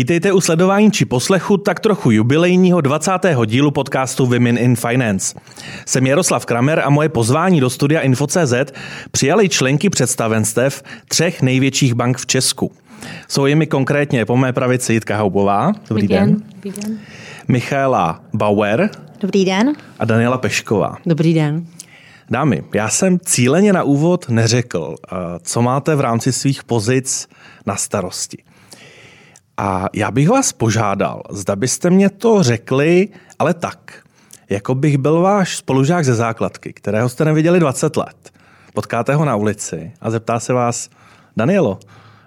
Vítejte u sledování či poslechu tak trochu jubilejního 20. dílu podcastu Women in Finance. Jsem Jaroslav Kramer a moje pozvání do studia Info.cz přijali členky představenstev třech největších bank v Česku. Jsou jimi konkrétně po mé pravici Jitka Haubová. Dobrý, den. Dobrý den. Michaela Bauer. Dobrý den. A Daniela Pešková. Dobrý den. Dámy, já jsem cíleně na úvod neřekl, co máte v rámci svých pozic na starosti. A já bych vás požádal, zda byste mě to řekli, ale tak, jako bych byl váš spolužák ze základky, kterého jste neviděli 20 let. Potkáte ho na ulici a zeptá se vás, Danielo,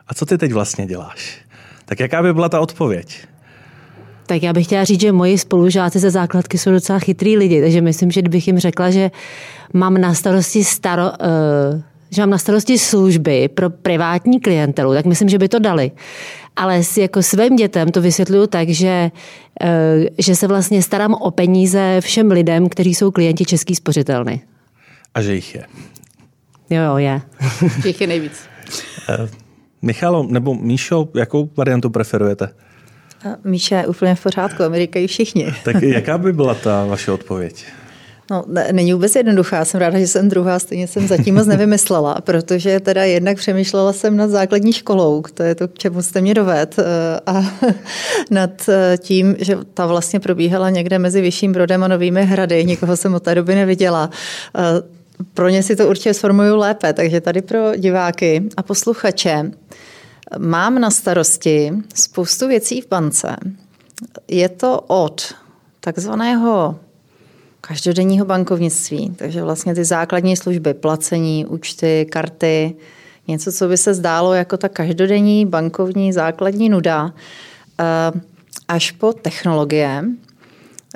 a co ty teď vlastně děláš? Tak jaká by byla ta odpověď? Tak já bych chtěla říct, že moji spolužáci ze základky jsou docela chytrý lidi, takže myslím, že kdybych jim řekla, že mám na starosti staro, uh, že mám na starosti služby pro privátní klientelu, tak myslím, že by to dali. Ale s jako svým dětem to vysvětluju tak, že, uh, že se vlastně starám o peníze všem lidem, kteří jsou klienti Český spořitelny. A že jich je. Jo, jo, je. Jich je nejvíc. Uh, Michalo nebo Míšo, jakou variantu preferujete? Míša je úplně v pořádku, mi říkají všichni. Tak jaká by byla ta vaše odpověď? No, ne, není vůbec jednoduchá. Jsem ráda, že jsem druhá, stejně jsem zatím moc nevymyslela, protože teda jednak přemýšlela jsem nad základní školou, to je to, k čemu jste mě doved, eh, a nad eh, tím, že ta vlastně probíhala někde mezi Vyšším Brodem a Novými hrady, nikoho jsem od té doby neviděla. Eh, pro ně si to určitě sformuju lépe, takže tady pro diváky a posluchače Mám na starosti spoustu věcí v bance. Je to od takzvaného každodenního bankovnictví, takže vlastně ty základní služby, placení, účty, karty, něco, co by se zdálo jako ta každodenní bankovní základní nuda, eh, až po technologie.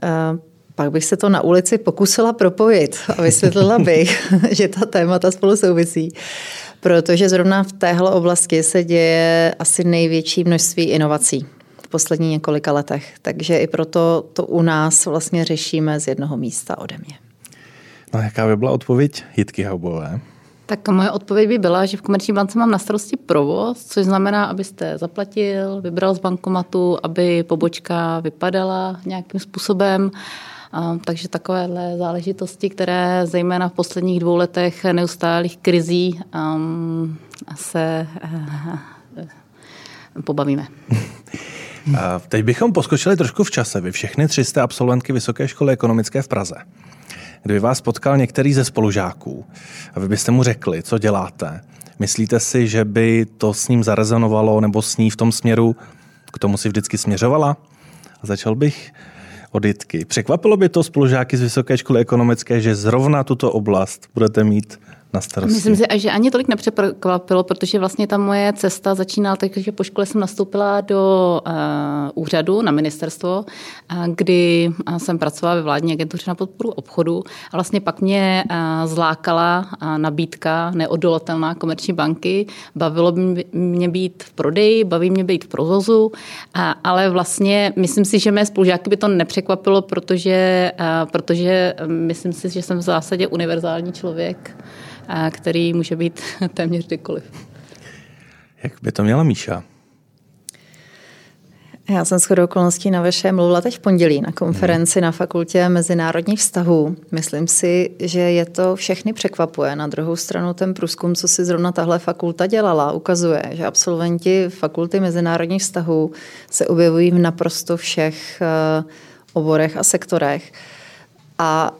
Eh, pak bych se to na ulici pokusila propojit a vysvětlila bych, že ta témata spolu souvisí. Protože zrovna v téhle oblasti se děje asi největší množství inovací v posledních několika letech. Takže i proto to u nás vlastně řešíme z jednoho místa ode mě. No jaká by byla odpověď Jitky Haubové? Tak moje odpověď by byla, že v Komerční bance mám na starosti provoz, což znamená, abyste zaplatil, vybral z bankomatu, aby pobočka vypadala nějakým způsobem takže takovéhle záležitosti, které zejména v posledních dvou letech neustálých krizí se uh, pobavíme. A teď bychom poskočili trošku v čase. Vy všechny tři jste absolventky Vysoké školy ekonomické v Praze. Kdyby vás potkal některý ze spolužáků a vy byste mu řekli, co děláte, myslíte si, že by to s ním zarezonovalo nebo s ní v tom směru, k tomu si vždycky směřovala? A začal bych od Jitky. Překvapilo by to spolužáky z Vysoké školy ekonomické, že zrovna tuto oblast budete mít na starosti? Myslím si, že ani tolik nepřekvapilo, protože vlastně ta moje cesta začínala tak, že po škole jsem nastoupila do uh, úřadu na ministerstvo, uh, kdy jsem pracovala ve vládní agentuře na podporu obchodu a vlastně pak mě uh, zlákala uh, nabídka neodolatelná komerční banky. Bavilo by mě být v prodeji, baví mě být v provozu, uh, ale vlastně myslím si, že mé spolužáky by to nepřekvapilo, protože, uh, protože myslím si, že jsem v zásadě univerzální člověk který může být téměř kdykoliv. Jak by to měla Míša? Já jsem shodou okolností na Veše mluvila teď v pondělí na konferenci na fakultě mezinárodních vztahů. Myslím si, že je to všechny překvapuje. Na druhou stranu ten průzkum, co si zrovna tahle fakulta dělala, ukazuje, že absolventi fakulty mezinárodních vztahů se objevují v naprosto všech eh, oborech a sektorech. A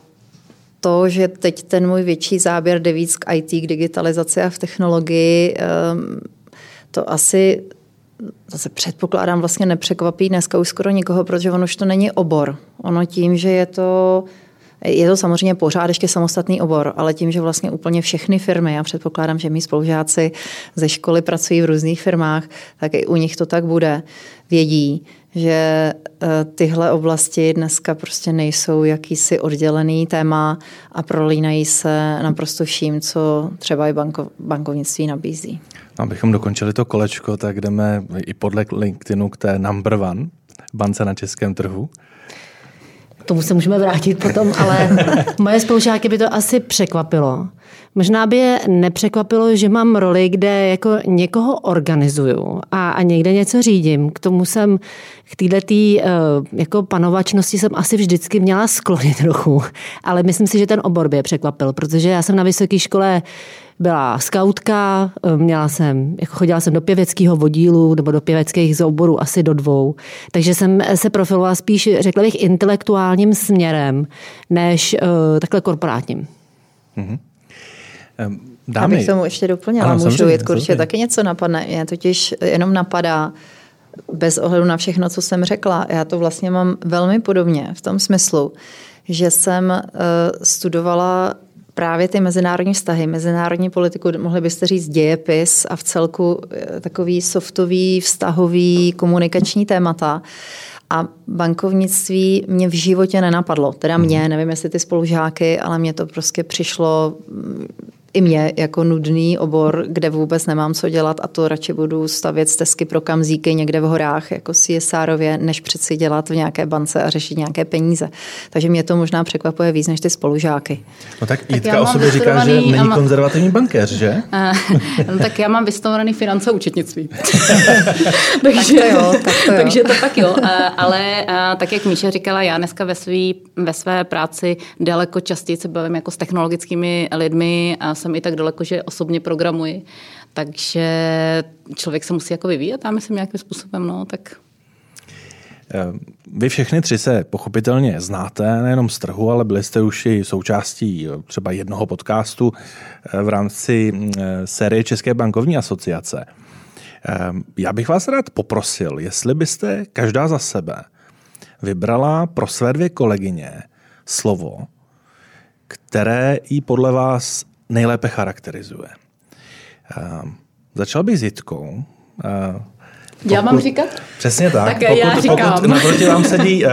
to, že teď ten můj větší záběr jde víc k IT, k digitalizaci a v technologii, ehm, to asi zase předpokládám vlastně nepřekvapí dneska už skoro nikoho, protože ono už to není obor. Ono tím, že je to je to samozřejmě pořád ještě samostatný obor, ale tím, že vlastně úplně všechny firmy, já předpokládám, že mý spolužáci ze školy pracují v různých firmách, tak i u nich to tak bude, vědí, že eh, tyhle oblasti dneska prostě nejsou jakýsi oddělený téma a prolínají se naprosto vším, co třeba i banko, bankovnictví nabízí. No, abychom dokončili to kolečko, tak jdeme i podle LinkedInu k té number one bance na českém trhu. Tomu se můžeme vrátit potom, ale moje spolužáky by to asi překvapilo. Možná by je nepřekvapilo, že mám roli, kde jako někoho organizuju a, a někde něco řídím. K tomu jsem, k této tý, uh, jako panovačnosti jsem asi vždycky měla sklony trochu, ale myslím si, že ten obor by je překvapil, protože já jsem na vysoké škole byla skautka, eh, měla jsem, jako chodila jsem do pěveckého vodílu nebo do pěveckých oborů asi do dvou. Takže jsem se profilovala spíš, řekla bych, intelektuálním směrem, než uh, takhle korporátním. Mm-hmm. Dámy. Abych tomu ještě doplnila, ano, můžu jít určitě taky něco napadne. Mě totiž jenom napadá, bez ohledu na všechno, co jsem řekla, já to vlastně mám velmi podobně v tom smyslu, že jsem uh, studovala právě ty mezinárodní vztahy, mezinárodní politiku, mohli byste říct dějepis a v celku eh, takový softový, vztahový, komunikační témata. A bankovnictví mě v životě nenapadlo. Teda mě, mhm. nevím, jestli ty spolužáky, ale mně to prostě přišlo i mě jako nudný obor, kde vůbec nemám co dělat a to radši budu stavět stezky pro kamzíky někde v horách, jako CSRově, než přeci dělat v nějaké bance a řešit nějaké peníze. Takže mě to možná překvapuje víc než ty spolužáky. No tak, tak Jitka o sobě říká, že není má... konzervativní bankéř, že? no, tak já mám vystudovaný finance účetnictví. takže, tak to jo, tak to jo. takže to tak jo. Ale tak, jak Míša říkala, já dneska ve, svý, ve své práci daleko častěji se bavím jako s technologickými lidmi a jsem i tak daleko, že osobně programuji. Takže člověk se musí jako vyvíjet, já myslím nějakým způsobem, no, tak eh, vy všechny tři se pochopitelně znáte, nejenom z trhu, ale byli jste už i součástí eh, třeba jednoho podcastu eh, v rámci série České bankovní asociace. Já bych vás rád poprosil, jestli byste každá za sebe vybrala pro své dvě kolegyně slovo, které jí podle vás nejlépe charakterizuje. Uh, začal bych s Jitkou. Uh, pokud, já mám říkat? Přesně tak. tak pokud, já říkám. pokud naproti vám sedí uh,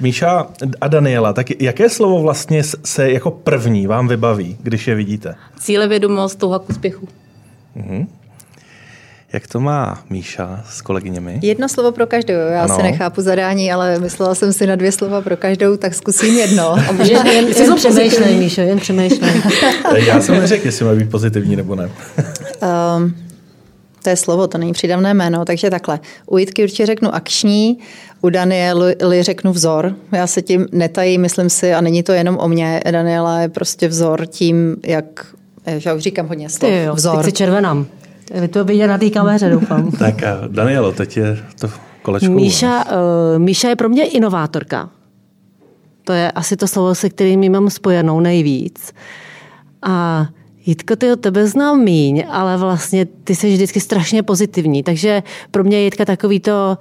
Míša a Daniela, tak jaké slovo vlastně se jako první vám vybaví, když je vidíte? Cílevědomost, touha k úspěchu. Uh-huh. Jak to má Míša s kolegyněmi? Jedno slovo pro každou. Já ano. se nechápu zadání, ale myslela jsem si na dvě slova pro každou, tak zkusím jedno. A můžeš jen, jen přemýšlej, Míšo, jen přemýšlej. Já jsem neřekl, jestli má být pozitivní nebo ne. um, to je slovo, to není přidavné jméno, takže takhle. U Jitky určitě řeknu akční, u Daniely řeknu vzor. Já se tím netajím, myslím si, a není to jenom o mě. Daniela je prostě vzor tím, jak já už říkám hodně slov. Ty jo, vzor. Teď si červenám. Vy to vidět na té kameře, doufám. tak Danielo, teď je to kolečko. Míša, uh, Míša je pro mě inovátorka. To je asi to slovo, se kterým mám spojenou nejvíc. A Jitko, ty od tebe znám míň, ale vlastně ty jsi vždycky strašně pozitivní. Takže pro mě je Jitka takový to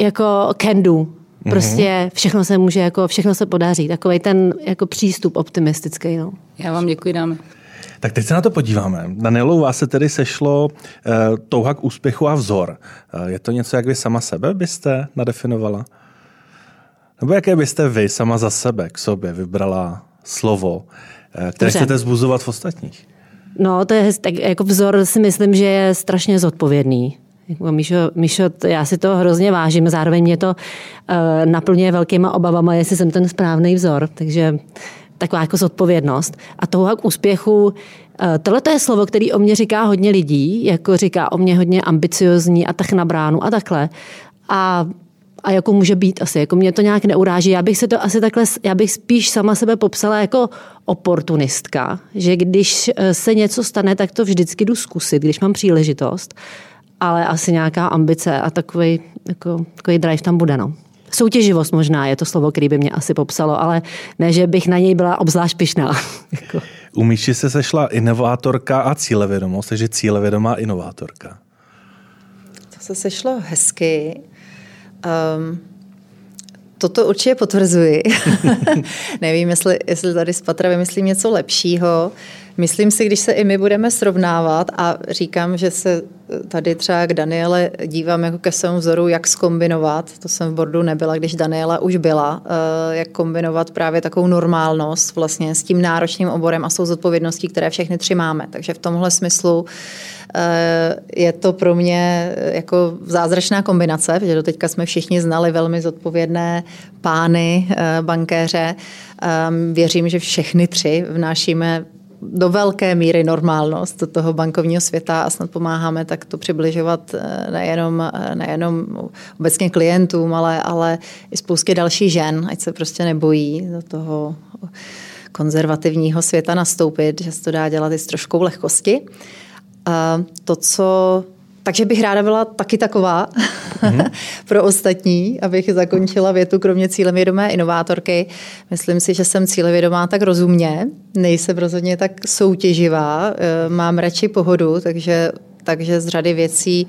jako can do. Prostě mm-hmm. všechno se může, jako všechno se podaří. Takový ten jako přístup optimistický. No. Já vám děkuji, dámy. Tak teď se na to podíváme. Danielou, vás se tedy sešlo uh, touha k úspěchu a vzor. Uh, je to něco, jak vy sama sebe byste nadefinovala? Nebo jaké byste vy sama za sebe k sobě vybrala slovo, uh, které Dobře. chcete zbuzovat v ostatních? No, to je tak jako vzor si myslím, že je strašně zodpovědný. Jako Míšo, Míšo, já si to hrozně vážím, zároveň mě to uh, naplňuje velkýma obavama, jestli jsem ten správný vzor. Takže taková jako zodpovědnost. A touha k úspěchu, eh, tohle je slovo, který o mě říká hodně lidí, jako říká o mě hodně ambiciozní a tak na bránu a takhle. A a jako může být asi, jako mě to nějak neuráží. Já bych se to asi takhle, já bych spíš sama sebe popsala jako oportunistka, že když eh, se něco stane, tak to vždycky jdu zkusit, když mám příležitost, ale asi nějaká ambice a takový, jako, takový drive tam bude. No. Soutěživost možná je to slovo, který by mě asi popsalo, ale ne, že bych na něj byla obzvlášť pišná. Jako. U Míši se sešla inovátorka a cílevědomost, takže cílevědomá inovátorka. To se sešlo hezky. Um, toto určitě potvrzuji. Nevím, jestli, jestli tady z patra vymyslím něco lepšího. Myslím si, když se i my budeme srovnávat a říkám, že se tady třeba k Daniele dívám jako ke svému vzoru, jak skombinovat, to jsem v bordu nebyla, když Daniela už byla, eh, jak kombinovat právě takovou normálnost vlastně s tím náročným oborem a s tou zodpovědností, které všechny tři máme. Takže v tomhle smyslu eh, je to pro mě jako zázračná kombinace, protože do teďka jsme všichni znali velmi zodpovědné pány eh, bankéře. Ehm, věřím, že všechny tři vnášíme do velké míry normálnost do toho bankovního světa a snad pomáháme tak to přibližovat eh, nejenom, eh, nejenom obecně klientům, ale, ale i spoustě dalších žen, ať se prostě nebojí do toho konzervativního světa nastoupit, že se to dá dělat i s troškou lehkosti. A to, co takže bych ráda byla taky taková mm-hmm. pro ostatní, abych zakončila větu kromě cílevědomé inovátorky. Myslím si, že jsem cílevědomá tak rozumně, nejsem rozhodně tak soutěživá, eh, mám radši pohodu, takže, takže z řady věcí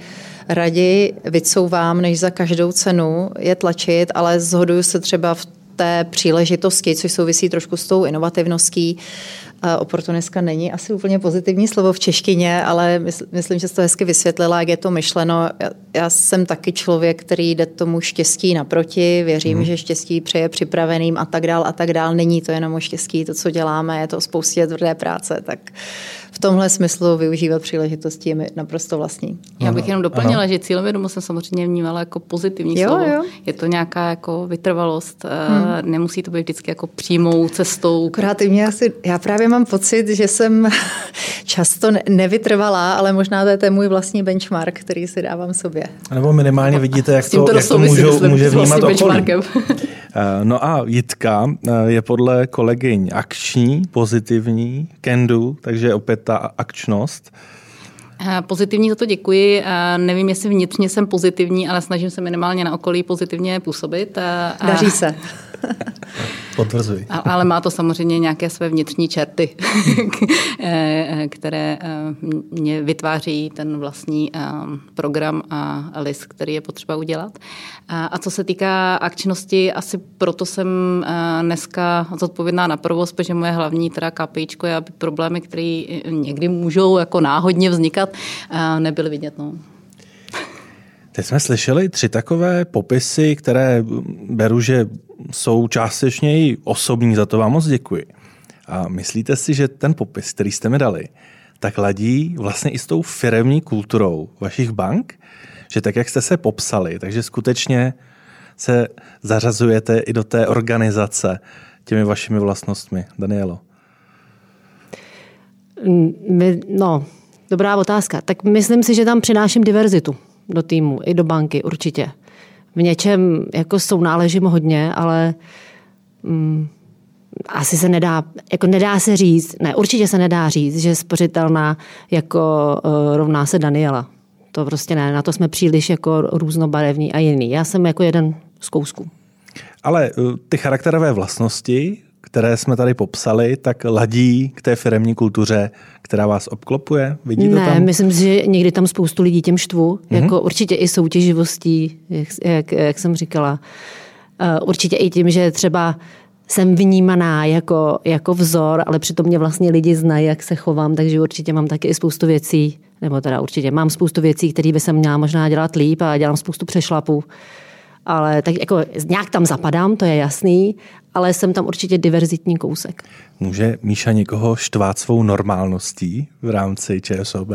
raději vycouvám, než za každou cenu je tlačit, ale zhoduju se třeba v té příležitosti, což souvisí trošku s tou inovativností, Oportunistka není asi úplně pozitivní slovo v češtině, ale myslím, že jsi to hezky vysvětlila, jak je to myšleno. Já jsem taky člověk, který jde tomu štěstí naproti, věřím, hmm. že štěstí přeje připraveným a tak dál a tak dál. Není to jenom o štěstí, to, co děláme, je to o spoustě tvrdé práce, tak v tomhle smyslu využívat příležitosti je mi naprosto vlastní. Já bych jenom doplnila, ano. že cílevědomost jsem samozřejmě vnímala jako pozitivní jo, slovo. Jo. Je to nějaká jako vytrvalost, eh, hmm. nemusí to být vždycky jako přímou cestou. Akorát mě asi, já právě mám pocit, že jsem často nevytrvalá, ale možná to je ten můj vlastní benchmark, který si dávám sobě. Nebo minimálně vidíte, jak to, to, jak to můžou, může vnímat okolí. Eh, no a Jitka eh, je podle kolegyň akční, pozitivní, do, takže opět ta akčnost. Eh, pozitivní za to děkuji. Nevím, jestli vnitřně jsem pozitivní, ale snažím se minimálně na okolí pozitivně působit. Daří se. Potvrzuji. Ale má to samozřejmě nějaké své vnitřní čerty, které mě vytváří ten vlastní program a list, který je potřeba udělat. A co se týká akčnosti, asi proto jsem dneska zodpovědná na provoz, protože moje hlavní teda KPIčko je, aby problémy, které někdy můžou jako náhodně vznikat, nebyly vidět. No. Teď jsme slyšeli tři takové popisy, které beru, že jsou částečně i osobní, za to vám moc děkuji. A myslíte si, že ten popis, který jste mi dali, tak ladí vlastně i s tou firemní kulturou vašich bank? Že tak, jak jste se popsali, takže skutečně se zařazujete i do té organizace těmi vašimi vlastnostmi. Danielo. No, dobrá otázka. Tak myslím si, že tam přináším diverzitu do týmu, i do banky určitě. V něčem jako sounáležím hodně, ale mm, asi se nedá, jako nedá se říct, ne, určitě se nedá říct, že spořitelná jako uh, rovná se Daniela. To prostě ne, na to jsme příliš jako různobarevní a jiný. Já jsem jako jeden z kousků. Ale uh, ty charakterové vlastnosti, které jsme tady popsali, tak ladí k té firemní kultuře, která vás obklopuje? Vidí to ne, tam? myslím si, že někdy tam spoustu lidí těm štvu, mm-hmm. jako určitě i soutěživostí, jak, jak, jak jsem říkala. Uh, určitě i tím, že třeba jsem vnímaná jako, jako vzor, ale přitom mě vlastně lidi znají, jak se chovám, takže určitě mám taky i spoustu věcí, nebo teda určitě mám spoustu věcí, které by se měla možná dělat líp a dělám spoustu přešlapů ale tak jako nějak tam zapadám, to je jasný, ale jsem tam určitě diverzitní kousek. Může Míša někoho štvát svou normálností v rámci ČSOB?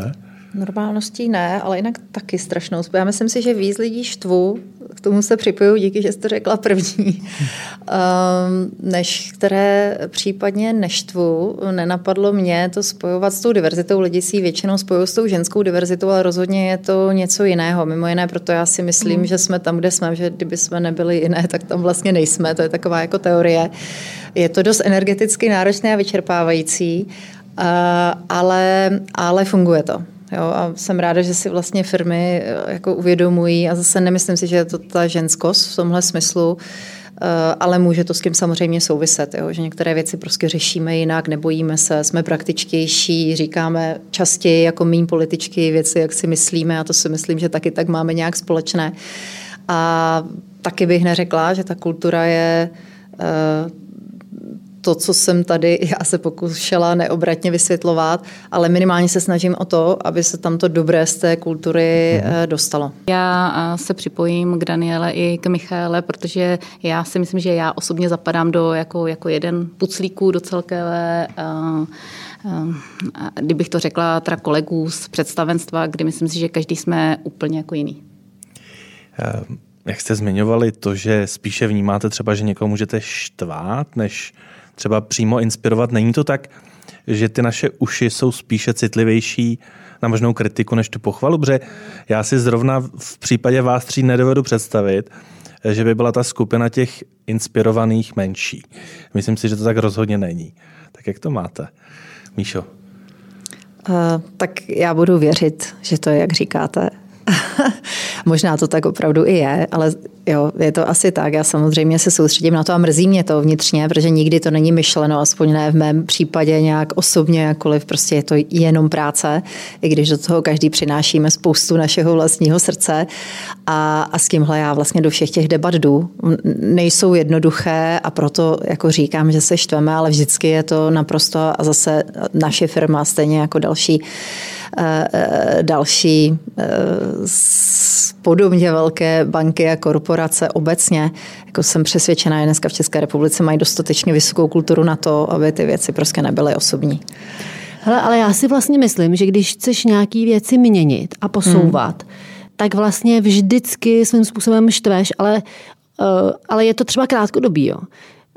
Normálností ne, ale jinak taky strašnou. Já myslím si, že víc lidí štvu, k tomu se připoju, díky, že jste řekla první, um, než které případně neštvu. Nenapadlo mě to spojovat s tou diverzitou. Lidi si většinou spojují s tou ženskou diverzitou, ale rozhodně je to něco jiného. Mimo jiné, proto já si myslím, mm. že jsme tam, kde jsme, že kdyby jsme nebyli jiné, tak tam vlastně nejsme. To je taková jako teorie. Je to dost energeticky náročné a vyčerpávající, uh, ale, ale funguje to. Jo, a jsem ráda, že si vlastně firmy eh, jako uvědomují a zase nemyslím si, že je to ta ženskost v tomhle smyslu, eh, ale může to s tím samozřejmě souviset, jo? že některé věci prostě řešíme jinak, nebojíme se, jsme praktičtější, říkáme častěji jako méně političky věci, jak si myslíme a to si myslím, že taky tak máme nějak společné. A taky bych neřekla, že ta kultura je eh, to, co jsem tady já se pokušela neobratně vysvětlovat, ale minimálně se snažím o to, aby se tam to dobré z té kultury mm. dostalo. Já se připojím k Daniele i k Michaele, protože já si myslím, že já osobně zapadám do jako, jako jeden puclíků do celkové uh, kdybych to řekla, teda kolegů z představenstva, kdy myslím si, že každý jsme úplně jako jiný. Jak jste zmiňovali to, že spíše vnímáte třeba, že někoho můžete štvát, než třeba přímo inspirovat, není to tak, že ty naše uši jsou spíše citlivější na možnou kritiku než tu pochvalu, protože já si zrovna v případě vás tří nedovedu představit, že by byla ta skupina těch inspirovaných menší. Myslím si, že to tak rozhodně není. Tak jak to máte? Míšo? Uh, tak já budu věřit, že to je, jak říkáte. Možná to tak opravdu i je, ale jo, je to asi tak. Já samozřejmě se soustředím na to a mrzí mě to vnitřně, protože nikdy to není myšleno, aspoň ne v mém případě nějak osobně, jakkoliv prostě je to jenom práce, i když do toho každý přinášíme spoustu našeho vlastního srdce a, a s tímhle já vlastně do všech těch debat jdu. Nejsou jednoduché a proto jako říkám, že se štveme, ale vždycky je to naprosto a zase naše firma stejně jako další Eh, eh, další eh, podobně velké banky a korporace obecně. Jako jsem přesvědčená, že dneska v České republice mají dostatečně vysokou kulturu na to, aby ty věci prostě nebyly osobní. Hele, ale já si vlastně myslím, že když chceš nějaký věci měnit a posouvat, hmm. tak vlastně vždycky svým způsobem štveš, ale, ale je to třeba krátkodobý. Jo.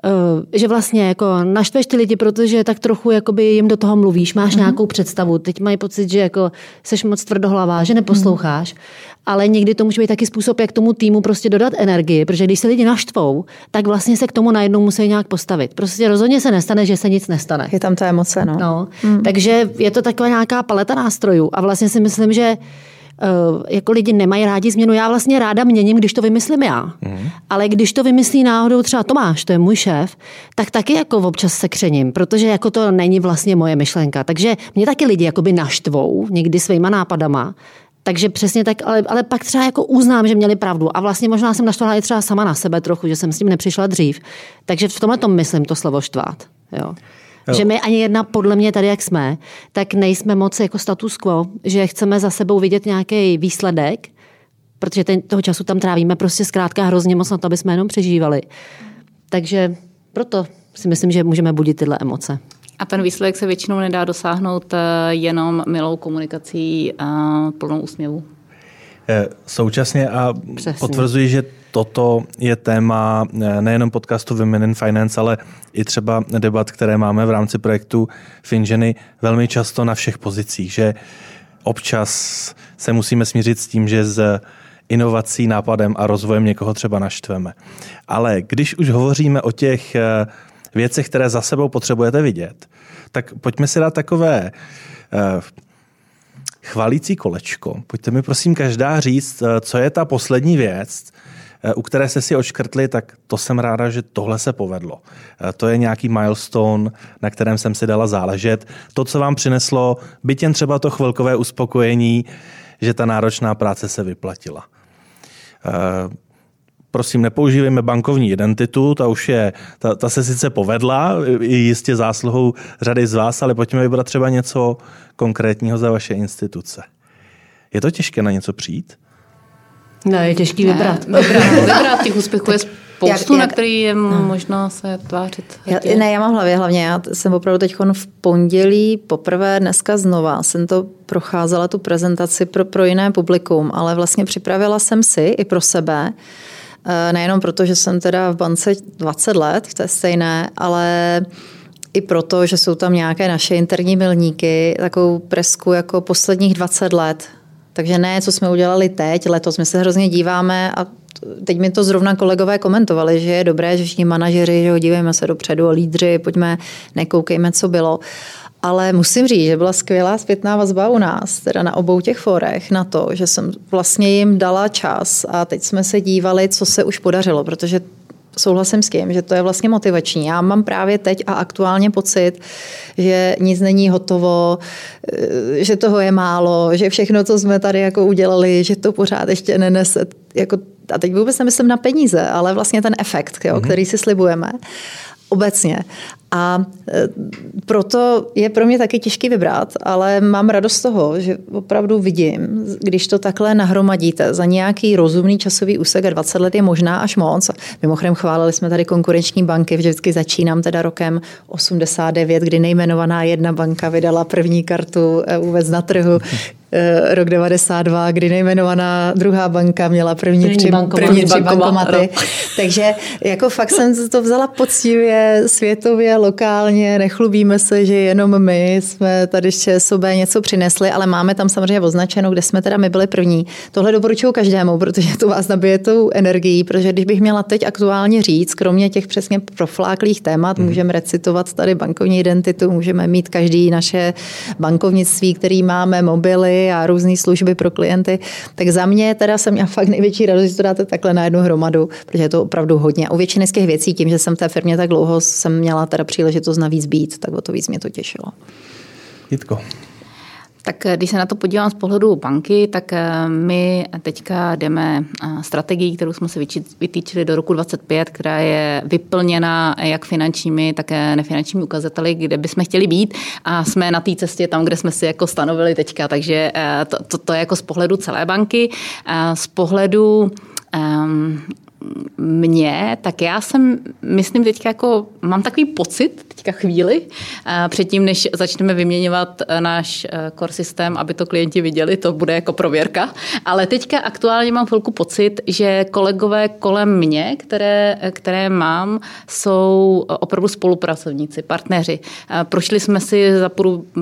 Eh, že vlastně jako naštveš ty lidi, protože tak trochu jakoby jim do toho mluvíš, máš mm-hmm. nějakou představu. Teď mají pocit, že jako seš moc tvrdohlavá, že neposloucháš. Mm-hmm. Ale někdy to může být taky způsob, jak tomu týmu prostě dodat energii, protože když se lidi naštvou, tak vlastně se k tomu najednou musí nějak postavit. Prostě rozhodně se nestane, že se nic nestane. Je tam ta emoce, no. no. Mm. Takže je to taková nějaká paleta nástrojů a vlastně si myslím, že jako lidi nemají rádi změnu. Já vlastně ráda měním, když to vymyslím já. Mm. Ale když to vymyslí náhodou třeba Tomáš, to je můj šéf, tak taky jako občas se křením, protože jako to není vlastně moje myšlenka. Takže mě taky lidi jakoby naštvou někdy svýma nápadama, takže přesně tak, ale, ale pak třeba jako uznám, že měli pravdu. A vlastně možná jsem naštvala i třeba sama na sebe trochu, že jsem s tím nepřišla dřív. Takže v tomhle tom myslím to slovo štvát. Jo. Jo. Že my ani jedna, podle mě tady, jak jsme, tak nejsme moc jako status quo, že chceme za sebou vidět nějaký výsledek, protože ten, toho času tam trávíme prostě zkrátka hrozně moc na to, aby jsme jenom přežívali. Takže proto si myslím, že můžeme budit tyhle emoce. A ten výsledek se většinou nedá dosáhnout eh, jenom milou komunikací a plnou úsměvu. Eh, současně a Přesně. potvrzuji, že toto je téma eh, nejenom podcastu Women in Finance, ale i třeba debat, které máme v rámci projektu Finženy velmi často na všech pozicích, že občas se musíme smířit s tím, že z inovací, nápadem a rozvojem někoho třeba naštveme. Ale když už hovoříme o těch eh, věcech, které za sebou potřebujete vidět, tak pojďme si dát takové chvalící kolečko. Pojďte mi prosím každá říct, co je ta poslední věc, Eh, u které se si očkrtli, tak to jsem ráda, že tohle se povedlo. Eh, to je nějaký milestone, na kterém jsem si dala záležet. To, co vám přineslo, byť jen třeba to chvilkové uspokojení, že ta náročná práce se vyplatila. Prosím, nepoužívejme bankovní identitu, ta už je, ta, ta se sice povedla, i jistě zásluhou řady z vás, ale pojďme vybrat třeba něco konkrétního za vaše instituce. Je to těžké na něco přijít? Ne, je těžký vybrat. Ne, vybrat, vybrat těch úspěchů je spoustu, jak, jak, na který je no. možno se tvářit. Já, ne, já mám hlavě hlavně, já jsem opravdu teď v pondělí poprvé dneska znova jsem to procházela tu prezentaci pro, pro jiné publikum, ale vlastně připravila jsem si i pro sebe, nejenom proto, že jsem teda v bance 20 let, to je stejné, ale i proto, že jsou tam nějaké naše interní milníky, takovou presku jako posledních 20 let takže ne, co jsme udělali teď, letos my se hrozně díváme a teď mi to zrovna kolegové komentovali, že je dobré, že všichni manažeři, že ho dívejme se dopředu, lídři, pojďme, nekoukejme, co bylo. Ale musím říct, že byla skvělá zpětná vazba u nás, teda na obou těch forech, na to, že jsem vlastně jim dala čas a teď jsme se dívali, co se už podařilo, protože souhlasím s tím, že to je vlastně motivační. Já mám právě teď a aktuálně pocit, že nic není hotovo, eh, že toho je málo, že všechno, co jsme tady jako udělali, že to pořád ještě nenese, jako, a teď vůbec nemyslím na peníze, ale vlastně ten efekt, jo, mm-hmm. který si slibujeme obecně. A e, proto je pro mě taky těžký vybrat, ale mám radost z toho, že opravdu vidím, když to takhle nahromadíte za nějaký rozumný časový úsek a 20 let je možná až moc. Mimochodem chválili jsme tady konkurenční banky, vždycky začínám teda rokem 89, kdy nejmenovaná jedna banka vydala první kartu e, vůbec na trhu, Eh, rok 92, kdy nejmenovaná druhá banka měla první, první tři, bankomat, první tři bankomaty. Takže jako fakt jsem to vzala poctivě, světově, lokálně, nechlubíme se, že jenom my jsme tady sobě něco přinesli, ale máme tam samozřejmě označeno, kde jsme teda my byli první. Tohle doporučuju každému, protože to vás nabije tou energií, protože když bych měla teď aktuálně říct, kromě těch přesně profláklých témat, hmm. můžeme recitovat tady bankovní identitu, můžeme mít každý naše bankovnictví, který máme, mobily, a různé služby pro klienty. Tak za mě teda jsem měla fakt největší radost, že to dáte takhle na jednu hromadu, protože je to opravdu hodně. A u většiny z těch věcí, tím, že jsem v té firmě tak dlouho, jsem měla teda příležitost navíc být, tak o to víc mě to těšilo. Jitko. Tak eh, když se na to podívám z pohledu banky, tak eh, my teďka jdeme eh, strategii, kterou jsme si vytýčili do roku 2025, která je vyplněna jak finančními, tak nefinančními ukazateli, kde bychom chtěli být a jsme na té cestě tam, kde jsme si jako stanovili teďka, takže to, to, to je jako z pohledu celé banky. Z pohledu um, mě, tak já jsem, myslím teďka jako, mám takový pocit, teďka chvíli, eh, předtím, než začneme vyměňovat eh, náš eh, core systém, aby to klienti viděli, to bude jako prověrka, ale teďka aktuálně mám chvilku pocit, že kolegové kolem mě, které, které mám, jsou opravdu spolupracovníci, partneři. Prošli jsme si za,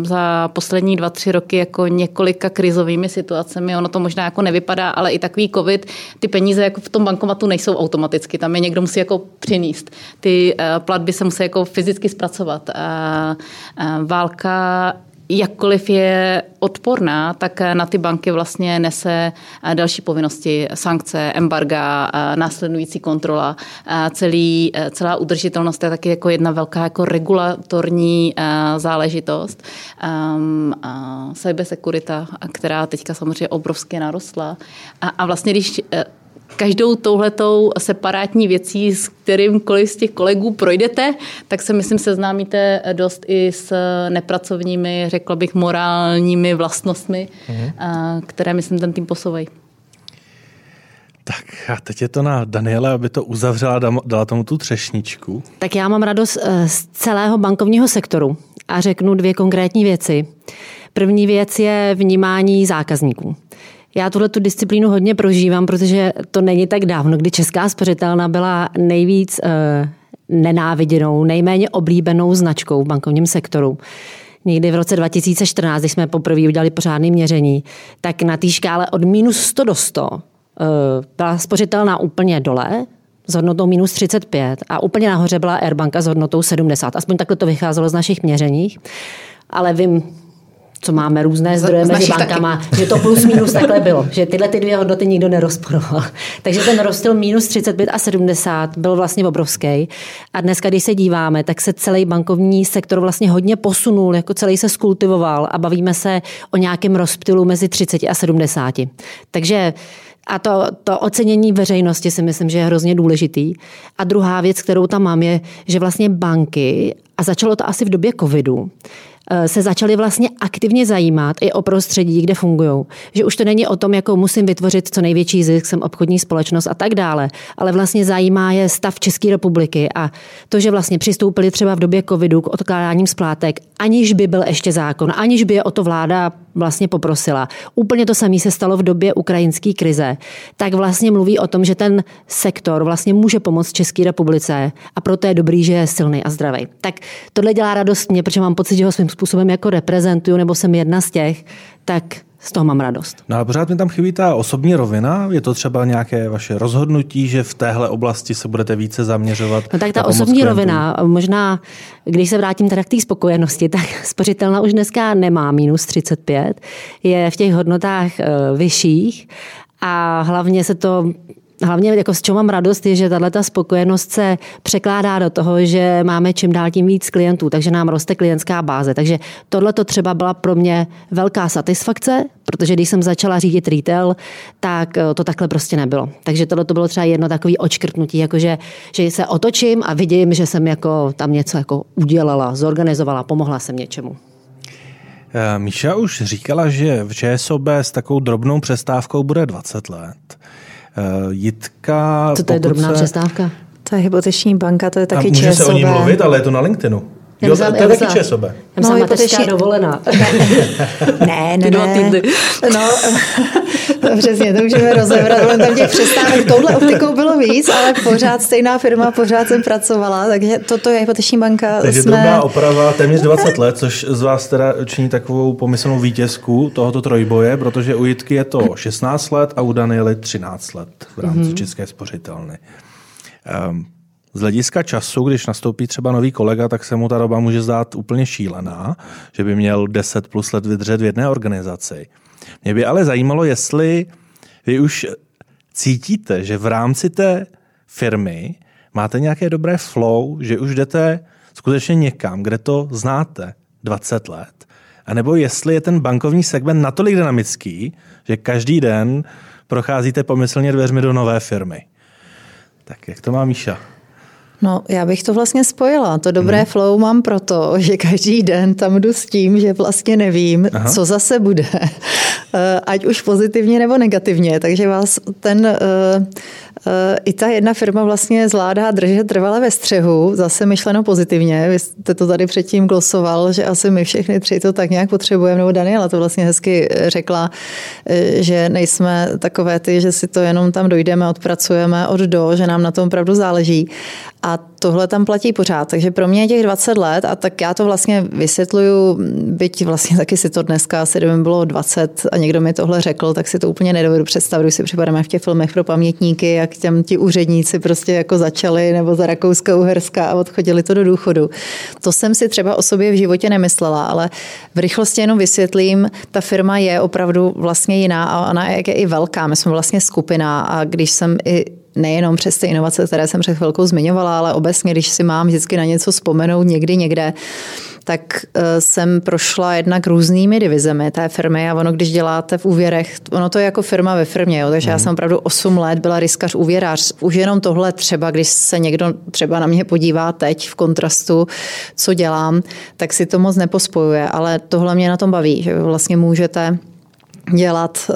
za poslední dva, tři roky jako několika krizovými situacemi, ono to možná jako nevypadá, ale i takový covid, ty peníze jako v tom bankomatu nejsou automaticky, tam je někdo musí jako přinést. Ty platby se musí jako fyzicky zpracovat pracovat. Válka jakkoliv je odporná, tak na ty banky vlastně nese další povinnosti, sankce, embarga, následující kontrola. Celý, celá udržitelnost je taky jako jedna velká jako regulatorní záležitost. Cybersecurita, která teďka samozřejmě obrovsky narostla. A, a vlastně když každou touhletou separátní věcí, s kterýmkoliv z těch kolegů projdete, tak se myslím seznámíte dost i s nepracovními, řekla bych, morálními vlastnostmi, mm-hmm. které myslím ten tým posouvají. Tak a teď je to na Daniele, aby to uzavřela, dala tomu tu třešničku. Tak já mám radost eh, z celého bankovního sektoru a řeknu dvě konkrétní věci. První věc je vnímání zákazníků. Já tuhle tu disciplínu hodně prožívám, protože to není tak dávno, kdy Česká spořitelna byla nejvíc uh, nenáviděnou, nejméně oblíbenou značkou v bankovním sektoru. Někdy v roce 2014, když jsme poprvé udělali pořádné měření, tak na té škále od minus 100 do 100 uh, eh, byla spořitelná úplně dole, s hodnotou minus 35 a úplně nahoře byla Airbanka s hodnotou 70. Aspoň takhle to vycházelo z našich měření. Ale vím, co máme různé zdroje mezi bankama, taky. že to plus minus takhle bylo, že tyhle ty dvě hodnoty nikdo nerozporoval. Takže ten rozdíl minus 35 a 70 byl vlastně obrovský. A dneska, když se díváme, tak se celý bankovní sektor vlastně hodně posunul, jako celý se skultivoval a bavíme se o nějakém rozptylu mezi 30 a 70. Takže a to, to ocenění veřejnosti si myslím, že je hrozně důležitý. A druhá věc, kterou tam mám, je, že vlastně banky, a začalo to asi v době covidu, se začali vlastně aktivně zajímat i o prostředí, kde fungují. Že už to není o tom, jako musím vytvořit co největší zisk, jsem obchodní společnost a tak dále, ale vlastně zajímá je stav České republiky a to, že vlastně přistoupili třeba v době covidu k odkládáním splátek, aniž by byl ještě zákon, aniž by je o to vláda vlastně poprosila. Úplně to samé se stalo v době ukrajinské krize. Tak vlastně mluví o tom, že ten sektor vlastně může pomoct České republice a proto je dobrý, že je silný a zdravý. Tak tohle dělá radost mě, protože mám pocit, že ho svým způsobem jako reprezentuju, nebo jsem jedna z těch, tak z toho mám radost. No a pořád mi tam chybí ta osobní rovina. Je to třeba nějaké vaše rozhodnutí, že v téhle oblasti se budete více zaměřovat? No tak ta osobní klientům? rovina, možná, když se vrátím teda k té spokojenosti, tak spořitelna už dneska nemá minus 35, je v těch hodnotách uh, vyšších a hlavně se to hlavně jako s čím mám radost je, že tahle ta spokojenost se překládá do toho, že máme čím dál tím víc klientů, takže nám roste klientská báze. Takže tohle to třeba byla pro mě velká satisfakce, protože když jsem začala řídit retail, tak eh, to takhle prostě nebylo. Takže tohle to bylo třeba jedno takové očkrtnutí, jakože že se otočím a vidím, že jsem jako tam něco jako udělala, zorganizovala, pomohla jsem něčemu. Eh, Míša už říkala, že v ČSOB s takovou drobnou přestávkou bude 20 let. Eh, Jitka... Co to je drobná se... přestávka? To je hypoteční banka, to je taky ČSOB. Může se o ní mluvit, ale je to na LinkedInu. Jo, to, to je taky ČSOB. Já no, hypoteční dovolená. ne, ne, ne. No, no, přesně, to můžeme rozebrat. On tam těch přestávek touhle optikou bylo víc, ale pořád stejná firma, pořád jsem pracovala, takže toto je hypoteční banka. Takže jsme... drobná oprava téměř 20 let, což z vás teda činí takovou pomyslnou vítězku tohoto trojboje, protože u Jitky je to 16 let a u Daniely 13 let v rámci mm-hmm. České spořitelny. Um, z hlediska času, když nastoupí třeba nový kolega, tak se mu ta doba může zdát úplně šílená, že by měl 10 plus let vydržet v jedné organizaci. Mě by ale zajímalo, jestli vy už cítíte, že v rámci té firmy máte nějaké dobré flow, že už jdete skutečně někam, kde to znáte 20 let, a nebo jestli je ten bankovní segment natolik dynamický, že každý den procházíte pomyslně dveřmi do nové firmy. Tak jak to má Míša? No, já bych to vlastně spojila. To dobré hmm. flow mám proto, že každý den tam jdu s tím, že vlastně nevím, Aha. co zase bude. Eh, ať už pozitivně nebo negativně. Takže vás ten eh, Eh, i ta jedna firma vlastně zvládá držet trvale ve střehu, zase myšleno pozitivně. Vy jste to tady předtím glosoval, že asi my všechny tři to tak nějak potřebujeme, nebo Daniela to vlastně hezky řekla, že nejsme takové ty, že si to jenom tam dojdeme, odpracujeme od do, že nám na tom opravdu záleží. A tohle tam platí pořád. Takže pro mě je těch 20 let a tak já to vlastně vysvětluju, byť vlastně taky si to dneska asi kdyby bylo 20 a někdo mi tohle řekl, tak si to úplně nedovedu představit, když si připadáme v těch filmech pro pamětníky, jak těm ti úředníci prostě jako začali nebo za Rakouska, Uherska a odchodili to do důchodu. To jsem si třeba o sobě v životě nemyslela, ale v rychlosti jenom vysvětlím, ta firma je opravdu vlastně jiná a ona je i velká. My jsme vlastně skupina a když jsem i nejenom přes ty inovace, které jsem před chvilkou zmiňovala, ale obecně, když si mám vždycky na něco vzpomenout někdy někde, tak eh, jsem prošla jednak různými divizemi té firmy a ono, když děláte v úvěrech, ono to je jako firma ve firmě, jo, takže mm. já mhm. jsem opravdu 8 let byla riskař úvěrář. Už jenom tohle třeba, když se někdo třeba na mě podívá teď v kontrastu, co dělám, tak si to moc nepospojuje, ale tohle mě na tom baví, že vlastně můžete dělat eh,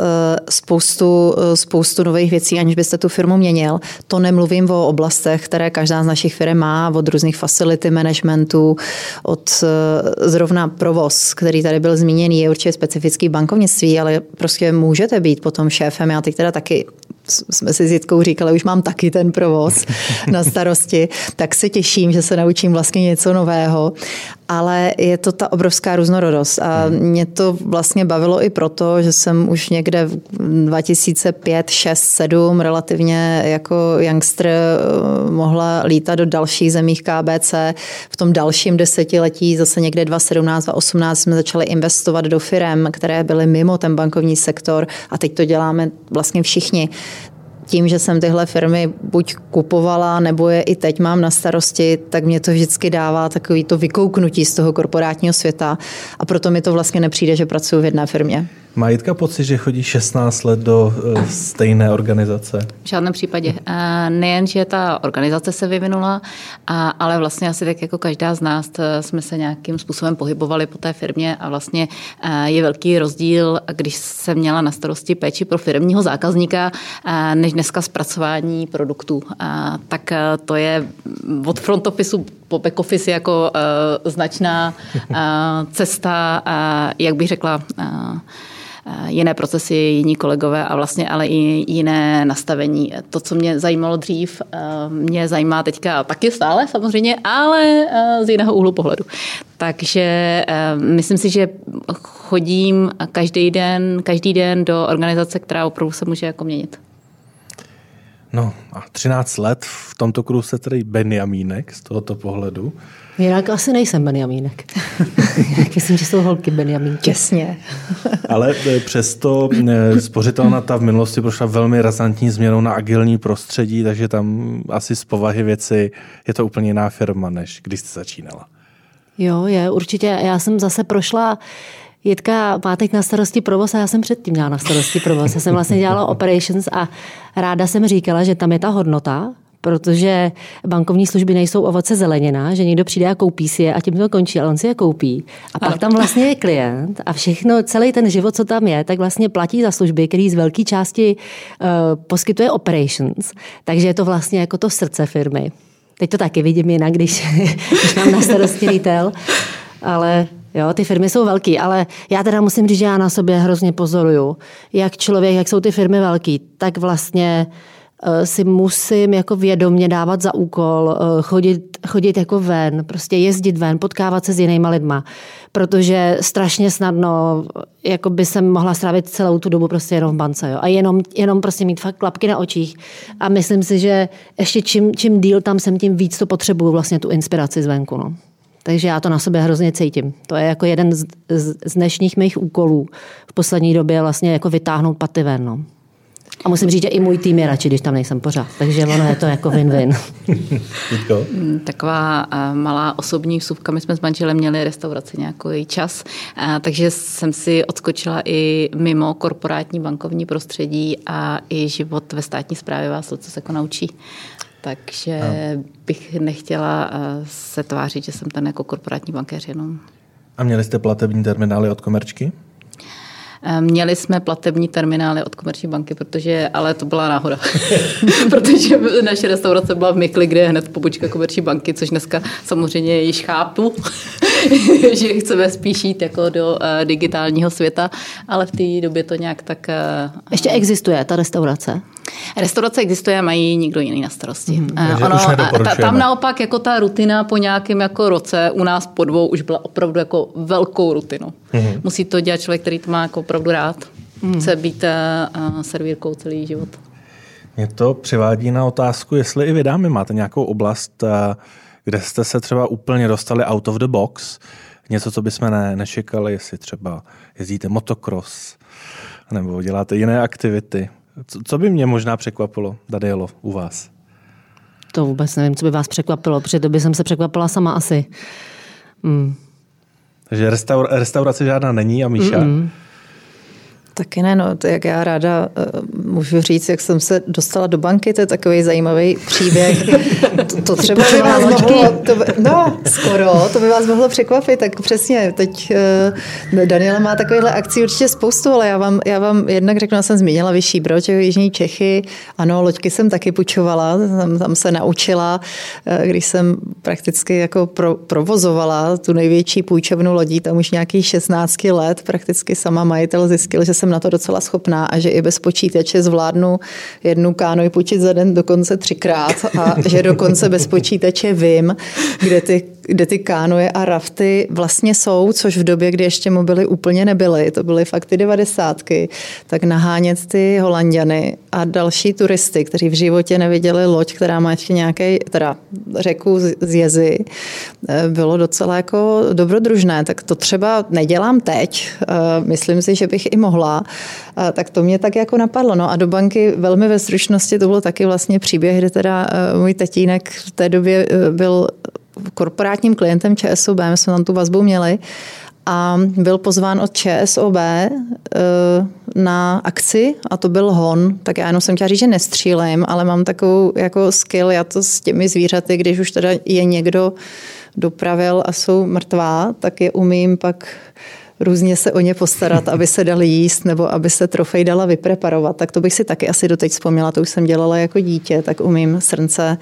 spoustu, eh, spoustu nových věcí, aniž byste tu firmu měnil. To nemluvím o oblastech, které každá z našich firm má, od různých facility managementů, od eh, zrovna provoz, který tady byl zmíněný, je určitě specifický bankovnictví, ale prostě můžete být potom šéfem. Já teď teda taky jsme si s Jitkou říkali, už mám taky ten provoz na starosti, tak se těším, že se naučím vlastně něco nového, ale je to ta obrovská různorodost a hmm. mě to vlastně bavilo i proto, že jsem už někde v 2005, 6, 7 relativně jako youngster eh, mohla lítat do dalších zemích KBC. V tom dalším desetiletí, zase někde 2017, 2018 jsme začali investovat do firm, které byly mimo ten bankovní sektor a teď to děláme vlastně všichni tím, že jsem tyhle firmy buď kupovala, nebo je i teď mám na starosti, tak mě to vždycky dává takový to vykouknutí z toho korporátního světa a proto mi to vlastně nepřijde, že pracuji v jedné firmě. Má Jitka pocit, že chodí 16 let do uh, stejné organizace? V žádném případě. Uh, nejen, že ta organizace se vyvinula, ale vlastně asi tak jako každá z nás eh, jsme se nějakým způsobem pohybovali po té firmě a vlastně je velký rozdíl, když jsem měla na starosti péči pro firmního zákazníka, než dneska zpracování produktů. Tak to je od front officeu po back office jako značná cesta, jak bych řekla, Eh, jiné procesy, jiní kolegové a vlastně ale i jiné nastavení. To, co mě zajímalo dřív, eh, mě zajímá teďka taky stále samozřejmě, ale eh, z jiného úhlu pohledu. Takže myslím si, že chodím každý den, každý den do organizace, která opravdu se může jako měnit. No a 13 let v tomto kruhu se tedy Benjamínek z tohoto pohledu. Jinak asi nejsem Benjamínek. Myslím, že jsou holky Benjamínky. Těsně. Ale e, přesto e, spořitelna ta v minulosti prošla velmi razantní změnou na agilní prostředí, takže tam asi z povahy věci je to úplně jiná firma, než když jste začínala. Jo, je, určitě. Já jsem zase prošla Jitka má teď na starosti provoz a já jsem předtím měla na starosti provoz. Já jsem vlastně dělala operations a ráda jsem říkala, že tam je ta hodnota, protože bankovní služby nejsou ovoce zelenina, že někdo přijde a koupí si je a tím to končí, ale on si je koupí. A pak tam vlastně je klient a všechno, celý ten život, co tam je, tak vlastně platí za služby, který z velké části uh, poskytuje operations. Takže je to vlastně jako to srdce firmy. Teď to taky vidím jinak, když, když mám na starosti retail, ale Jo, ty firmy jsou velké, ale já teda musím říct, že já na sobě hrozně pozoruju, jak člověk, jak jsou ty firmy velký, tak vlastně eh, si musím jako vědomně dávat za úkol eh, chodit, chodit jako ven, prostě jezdit ven, potkávat se s jinýma lidma, protože strašně snadno jako by jsem mohla strávit celou tu dobu prostě jenom v bance jo? a jenom, jenom prostě mít fakt klapky na očích a myslím si, že ještě čím, čím díl tam jsem, tím víc to potřebuju vlastně tu inspiraci zvenku. No. Takže já to na sobě hrozně cítím. To je jako jeden z, z, z dnešních mých úkolů v poslední době vlastně jako vytáhnout paty ven. No. A musím říct, že i můj tým je radši, když tam nejsem pořád. Takže ono je to jako win-win. Mm, taková eh, malá osobní vsuvka. My jsme s manželem měli restauraci nějaký čas, eh, takže jsem si odskočila i mimo korporátní bankovní prostředí a i život ve státní správě vás to, co se jako naučí. Takže a. bych nechtěla eh, se tvářit, že jsem ten jako korporátní bankéř jenom. A měli jste platební terminály od komerčky? Eh, měli jsme platební terminály od komerční banky, protože, ale to byla náhoda, protože naše restaurace byla v Mikli, kde je hned pobočka komerční banky, což dneska samozřejmě již chápu, že chceme spíš jít jako do uh, digitálního světa, ale v té době to nějak tak... Uh, Ještě existuje ta restaurace? Restaurace existuje a mají někdo jiný na starosti. Mm-hmm. Ono, ta, tam naopak jako ta rutina po nějakém jako roce u nás po dvou už byla opravdu jako velkou rutinou. Mm-hmm. Musí to dělat člověk, který to má jako opravdu rád. Mm-hmm. Chce být uh, servírkou celý život. Mě to přivádí na otázku, jestli i vy dámy máte nějakou oblast, kde jste se třeba úplně dostali out of the box, něco, co bychom ne, nečekali, jestli třeba jezdíte motocross, nebo děláte jiné aktivity. Co, co by mě možná překvapilo, Danielo, u vás? To vůbec nevím, co by vás překvapilo, protože to by jsem se překvapila sama asi. Mm. Takže restaur, restaurace žádná není a Míša? Mm-mm. Taky ne, no, to jak já ráda uh, můžu říct, jak jsem se dostala do banky, to je takový zajímavý příběh. To, to třeba by vás mohlo, to by, no, skoro, to by vás mohlo překvapit, tak přesně, teď uh, Daniela má takovýhle akcí určitě spoustu, ale já vám, já vám jednak řeknu, já jsem zmínila Vyšší Brod, Jižní Čechy, ano, loďky jsem taky půjčovala, tam, tam se naučila, uh, když jsem prakticky jako pro, provozovala tu největší půjčovnu lodí, tam už nějakých 16 let, prakticky sama majitel zjistil, že jsem na to docela schopná a že i bez počítače zvládnu jednu kánoj půjčit za den dokonce třikrát a že dokonce bez počítače vím, kde ty kde ty kánoje a rafty vlastně jsou, což v době, kdy ještě mobily úplně nebyly, to byly fakt ty devadesátky, tak nahánět ty holanděny a další turisty, kteří v životě neviděli loď, která má ještě nějaký, teda řeku z jezy, eh, bylo docela jako dobrodružné. Tak to třeba nedělám teď, eh, myslím si, že bych i mohla, eh, tak to mě tak jako napadlo. No a do banky velmi ve stručnosti to bylo taky vlastně příběh, kde teda můj tatínek v té době byl korporátním klientem ČSOB, my jsme tam tu vazbu měli, a byl pozván od ČSOB eh, na akci a to byl hon. Tak já jenom jsem chtěla říct, že nestřílím, ale mám takovou jako skill, já to s těmi zvířaty, když už teda je někdo dopravil a jsou mrtvá, tak je umím pak různě se o ně postarat, aby se dali jíst nebo aby se trofej dala vypreparovat. Tak to bych si taky asi doteď vzpomněla, to už jsem dělala jako dítě, tak umím srnce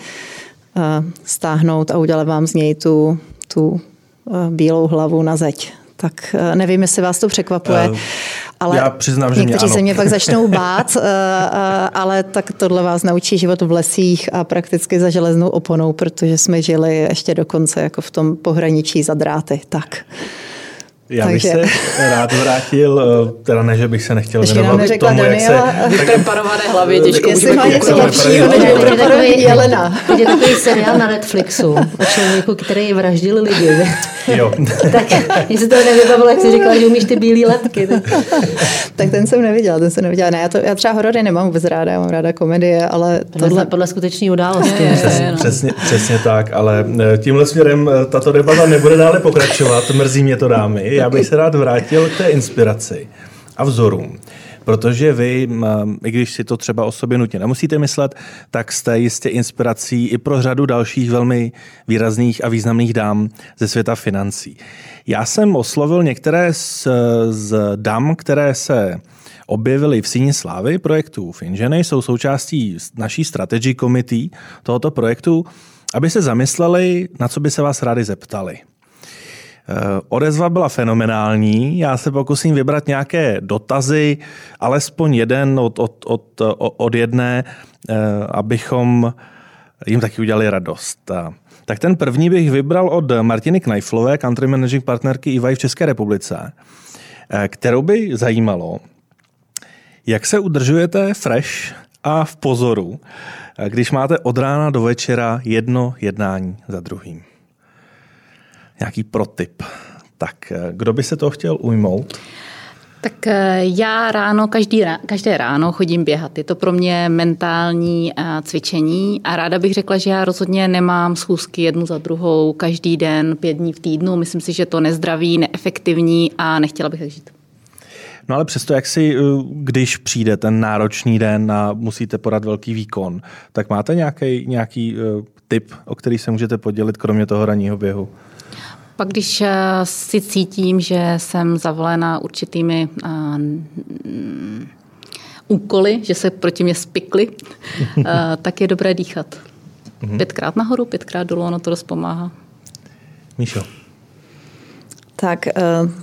stáhnout a udělat vám z něj tu, tu bílou hlavu na zeď. Tak nevím, jestli vás to překvapuje. Uh, ale já přiznám, že někteří mě se mě pak začnou bát, ale tak tohle vás naučí život v lesích a prakticky za železnou oponou, protože jsme žili ještě dokonce jako v tom pohraničí za dráty. Tak. Já bych Takže... se rád vrátil, eh, teda ne, že bych se nechtěl Ještě věnovat neřekla tomu, Daniela, jak se... Vypreparované hlavě, těžko Jestli má něco lepšího, než vypreparovaný Jelena. Je takový seriál na Netflixu o člověku, který vraždil lidi. Jo. tak mě se to nevybavilo, jak jsi říkala, že umíš ty bílé letky. tak ten jsem neviděla, ten jsem neviděla. Ne, já, to, já třeba horory nemám vůbec ráda, já mám ráda komedie, ale podle, tohle... podle skutečné události. Přesně, no. přesně, přesně tak, ale eh, tímhle směrem eh, tato debata nebude dále pokračovat, mrzí mě to dámy. Já bych se rád vrátil k té inspiraci a vzorům. Protože vy, i když si to třeba o sobě nutně nemusíte myslet, tak jste jistě inspirací i pro řadu dalších velmi výrazných a významných dám ze světa financí. Já jsem oslovil některé z, z dám, které se objevily v Síni slávy projektu Finženy, jsou součástí naší strategy committee tohoto projektu, aby se zamysleli, na co by se vás rádi zeptali. Eh, odezva byla fenomenální. Já se pokusím vybrat nějaké dotazy, alespoň jeden od, od, od, od jedné, eh, abychom jim taky udělali radost. Tak ten první bych vybral od Martiny Knajflové, country managing partnerky EY v České republice, eh, kterou by zajímalo, jak se udržujete fresh a v pozoru, když máte od rána do večera jedno jednání za druhým nějaký protip. Tak eh, kdo by se toho chtěl ujmout? Tak eh, já ráno, každý, každé ráno chodím běhat. Je to pro mě mentální eh, cvičení a ráda bych řekla, že já rozhodně nemám schůzky jednu za druhou každý den, pět dní v týdnu. Myslím si, že to nezdraví, neefektivní a nechtěla bych tak žít. No ale přesto, jak si, když přijde ten náročný den a musíte podat velký výkon, tak máte nějaký, nějaký tip, o který se můžete podělit, kromě toho ranního běhu? Pak, když eh, si cítím, že jsem zavolena určitými uh, úkoly, že se proti mě spikly, uh, tak je dobré dýchat. Mhm. Pětkrát nahoru, pětkrát dolů, ono to dost pomáhá. Míšo. Tak, eh,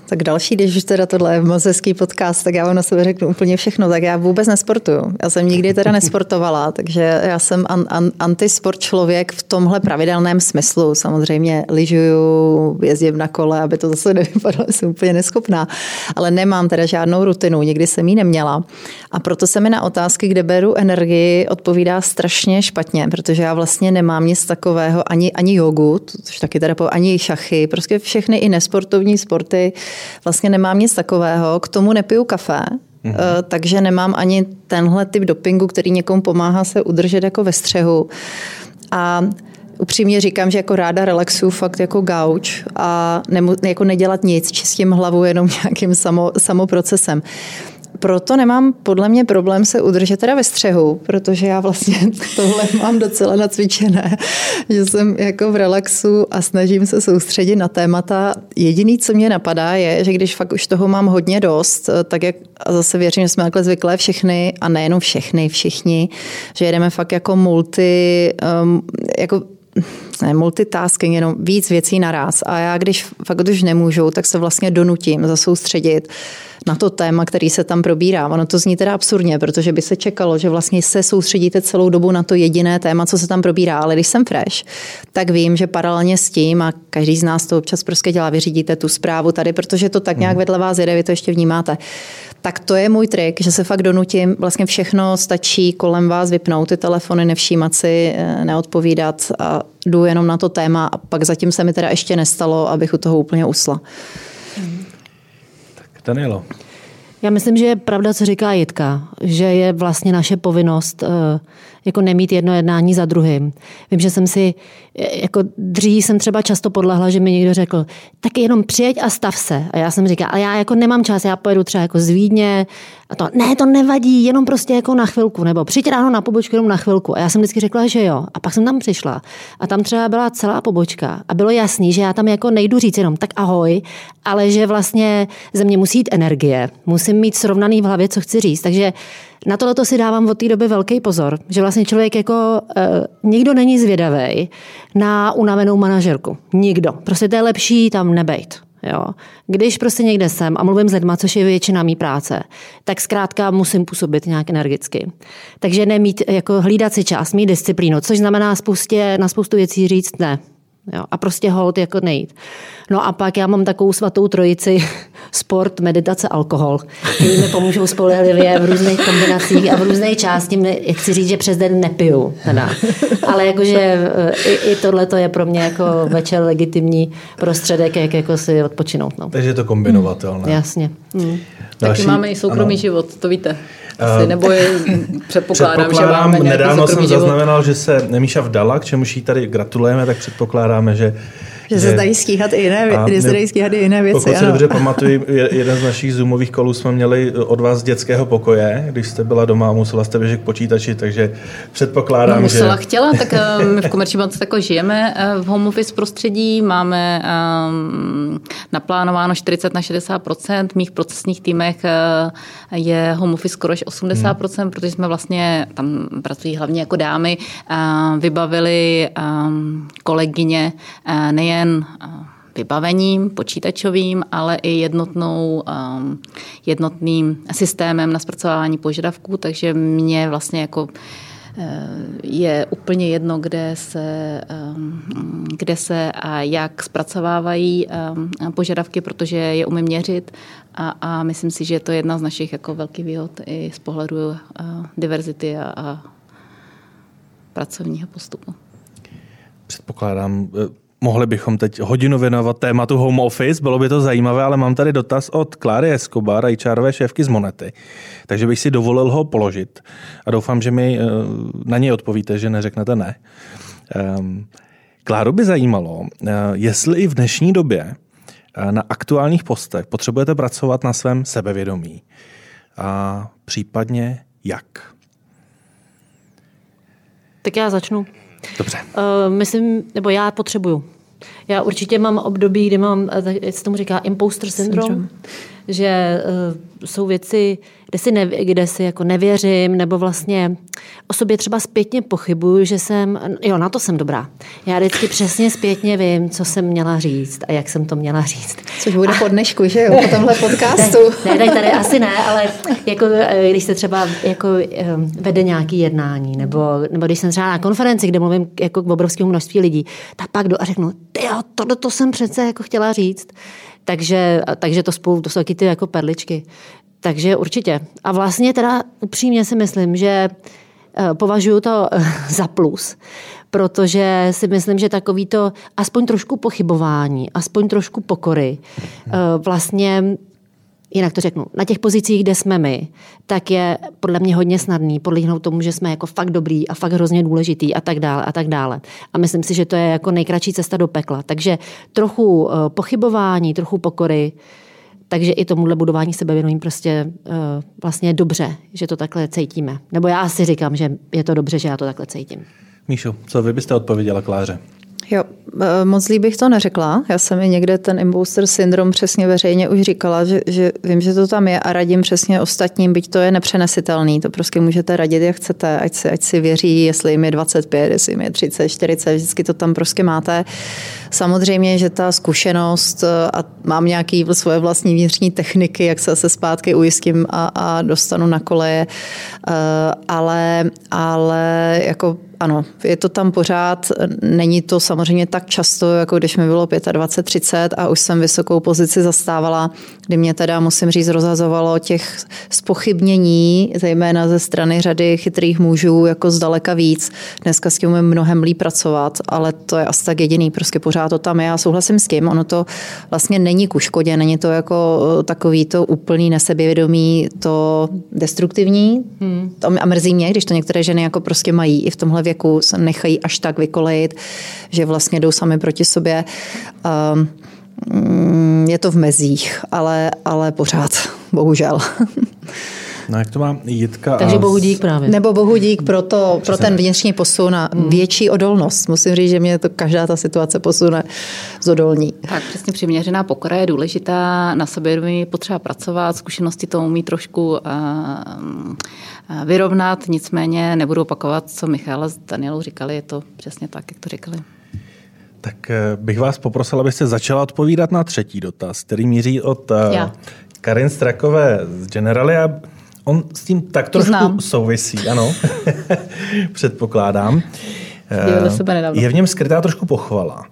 tak další, když teda tohle je mozeský podcast, tak já vám na sebe řeknu úplně všechno. Tak já vůbec nesportuju. Já jsem nikdy teda nesportovala, takže já jsem an, an, antisport člověk v tomhle pravidelném smyslu. Samozřejmě lyžuju, jezdím na kole, aby to zase nevypadalo, jsem úplně neschopná. Ale nemám teda žádnou rutinu, nikdy jsem ji neměla. A proto se mi na otázky, kde beru energii, odpovídá strašně špatně, protože já vlastně nemám nic takového, ani, ani jogu, což taky teda ani šachy, prostě všechny i nesportovní aktivní sporty vlastně nemám nic takového. K tomu nepiju kafe, mm-hmm. takže nemám ani tenhle typ dopingu, který někomu pomáhá se udržet jako ve střehu. A upřímně říkám, že jako ráda relaxuju fakt jako gauč a nemu, jako nedělat nic, čistím hlavu jenom nějakým samo, samoprocesem proto nemám podle mě problém se udržet teda ve střehu, protože já vlastně tohle mám docela nacvičené, že jsem jako v relaxu a snažím se soustředit na témata. Jediný, co mě napadá, je, že když fakt už toho mám hodně dost, tak jak a zase věřím, že jsme takhle zvyklé všechny a nejenom všechny, všichni, že jedeme fakt jako multi, um, jako ne, multitasking, jenom víc věcí naraz. A já, když fakt už nemůžu, tak se vlastně donutím zasoustředit na to téma, který se tam probírá. Ono to zní teda absurdně, protože by se čekalo, že vlastně se soustředíte celou dobu na to jediné téma, co se tam probírá. Ale když jsem fresh, tak vím, že paralelně s tím, a každý z nás to občas prostě dělá, vyřídíte tu zprávu tady, protože to tak nějak mhm. vedle vás jede, vy to ještě vnímáte. Tak to je můj trik, že se fakt donutím, vlastně všechno stačí kolem vás vypnout ty telefony, nevšímat si, eh, neodpovídat a jdu jenom na to téma a pak zatím se mi teda ještě nestalo, abych u toho úplně usla. Danielo. Já myslím, že je pravda, co říká Jitka, že je vlastně naše povinnost eh, jako nemít jedno jednání za druhým. Vím, že jsem si, jako dřív jsem třeba často podlehla, že mi někdo řekl, tak jenom přijeď a stav se. A já jsem říkala, a já jako nemám čas, já pojedu třeba jako z Vídně, a to, ne, to nevadí, jenom prostě jako na chvilku, nebo přijď ráno na pobočku jenom na chvilku. A já jsem vždycky řekla, že jo. A pak jsem tam přišla a tam třeba byla celá pobočka a bylo jasný, že já tam jako nejdu říct jenom tak ahoj, ale že vlastně ze mě musí jít energie, musím mít srovnaný v hlavě, co chci říct. Takže na tohle si dávám od té doby velký pozor, že vlastně člověk jako e, nikdo není zvědavý na unavenou manažerku. Nikdo. Prostě to je lepší tam nebejt. Jo. Když prostě někde jsem a mluvím s lidma, což je většina mý práce, tak zkrátka musím působit nějak energicky. Takže nemít, jako hlídat si čas, mít disciplínu, což znamená spoustě, na spoustu věcí říct ne. Jo, a prostě hold jako nejít. No a pak já mám takovou svatou trojici sport, meditace, alkohol, který mi pomůžou spolehlivě v různých kombinacích a v různých části. Chci říct, že přes den nepiju. Teda. Ale jakože eh, i, i tohle je pro mě jako večer legitimní prostředek, jak jako si odpočinout. No. Takže je to kombinovatelné. Hmm, jasně. Hmm. Taky máme i soukromý ano. život, to víte. Asi, nebo je, předpokládám, předpokládám, že máme Nedávno jsem zaznamenal, že se Nemíša vdala, k čemuž jí tady gratulujeme, tak předpokládáme, že že, se dají stíhat i jiné, že se dají stíhat i jiné věci. Pokud si dobře pamatuju, jeden z našich zoomových kolů jsme měli od vás z dětského pokoje, když jste byla doma a musela jste běžet k počítači, takže předpokládám, no, musela, že... chtěla, tak eh, my v Komerční bance tako žijeme eh, v home office prostředí, máme um, naplánováno 40 na 60 v mých procesních týmech je home office skoro až 80 hmm. protože jsme vlastně, tam pracují hlavně jako dámy, vybavili um, kolegyně nejen nejen eh, vybavením počítačovým, ale i jednotnou, eh, jednotným systémem na zpracování požadavků, takže mě vlastně jako eh, je úplně jedno, kde se, kde se a jak zpracovávají požadavky, protože je umím měřit a, a myslím si, že je to jedna z našich jako velkých výhod i z pohledu diverzity a, a pracovního postupu. Předpokládám, Mohli bychom teď hodinu věnovat tématu home office, bylo by to zajímavé, ale mám tady dotaz od Kláry Escobar, HRové šéfky z Monety. Takže bych si dovolil ho položit a doufám, že mi eh, na něj odpovíte, že neřeknete ne. Ehm, Kláru by zajímalo, eh, jestli i v dnešní době eh, na aktuálních postech potřebujete pracovat na svém sebevědomí a případně jak? Tak já začnu. Dobře. Uh, myslím, nebo já potřebuju. Já určitě mám období, kdy mám, eh, jak se tomu říká, imposter syndrom, syndrom. že uh, jsou věci, kde si, ne, kde si jako nevěřím, nebo vlastně o sobě třeba zpětně pochybuju, že jsem, jo, na to jsem dobrá. Já vždycky přesně zpětně vím, co jsem měla říct a jak jsem to měla říct. Což bude po dnešku, že jo, po tomhle podcastu. Ne, ne, tady asi ne, ale jako, eh, když se třeba jako ehm, vede nějaký jednání, nebo, nebo když jsem třeba na konferenci, kde mluvím jako k obrovskému množství lidí, tak pak jdu a řeknu, jo, tohle to jsem přece jako chtěla říct. Takže, takže to spolu, to jsou taky ty jako perličky. Takže určitě. A vlastně teda upřímně si myslím, že eh, považuji to eh, za plus, protože si myslím, že takový to aspoň trošku pochybování, aspoň trošku pokory eh, vlastně jinak to řeknu, na těch pozicích, kde jsme my, tak je podle mě hodně snadný podlíhnout tomu, že jsme jako fakt dobrý a fakt hrozně důležitý a tak dále a tak dále. A myslím si, že to je jako nejkratší cesta do pekla. Takže trochu pochybování, trochu pokory, takže i tomuhle budování sebevědomí prostě uh, vlastně dobře, že to takhle cítíme. Nebo já asi říkám, že je to dobře, že já to takhle cítím. Míšu, co vy byste odpověděla Kláře? Jo, e, moc bych to neřekla. Já jsem mi někde ten imposter syndrom přesně veřejně už říkala, že, že vím, že to tam je a radím přesně ostatním, byť to je nepřenesitelný. To prostě můžete radit, jak chcete, ať si, ať si věří, jestli jim je 25, jestli jim je 30, 40, vždycky to tam prostě máte. Samozřejmě, že ta zkušenost e, a mám nějaké svoje vlastní vnitřní techniky, jak se zase zpátky ujistím a, a dostanu na koleje, e, ale, ale jako ano, je to tam pořád, není to samozřejmě tak často, jako když mi bylo 25, 30 a už jsem vysokou pozici zastávala, kdy mě teda, musím říct, rozhazovalo těch spochybnění, zejména ze strany řady chytrých mužů, jako zdaleka víc. Dneska s tím umím mnohem líp pracovat, ale to je asi tak jediný, prostě pořád to tam je. Já souhlasím s tím, ono to vlastně není ku škodě, není to jako takový to úplný nesebevědomí, to destruktivní. Hmm. A mrzí mě, když to některé ženy jako prostě mají i v tomhle věku, se nechají až tak vykolejit, že vlastně jdou sami proti sobě. Um, je to v mezích, ale, ale pořád, bohužel. No jak to má Jitka? Takže bohu dík právě. Nebo bohu dík pro, to, pro ten vnitřní posun a hmm. větší odolnost. Musím říct, že mě to každá ta situace posune zodolní. Tak přesně přiměřená pokora je důležitá, na sobě potřeba pracovat, zkušenosti to umí trošku uh, vyrovnat, nicméně nebudu opakovat, co Michal s Danielou říkali, je to přesně tak, jak to říkali. Tak eh, bych vás poprosil, abyste začala odpovídat na třetí dotaz, který míří od Já. Karin Strakové z Generali. On s tím tak trošku Znám. souvisí, ano, předpokládám. Je v něm skrytá trošku pochvala.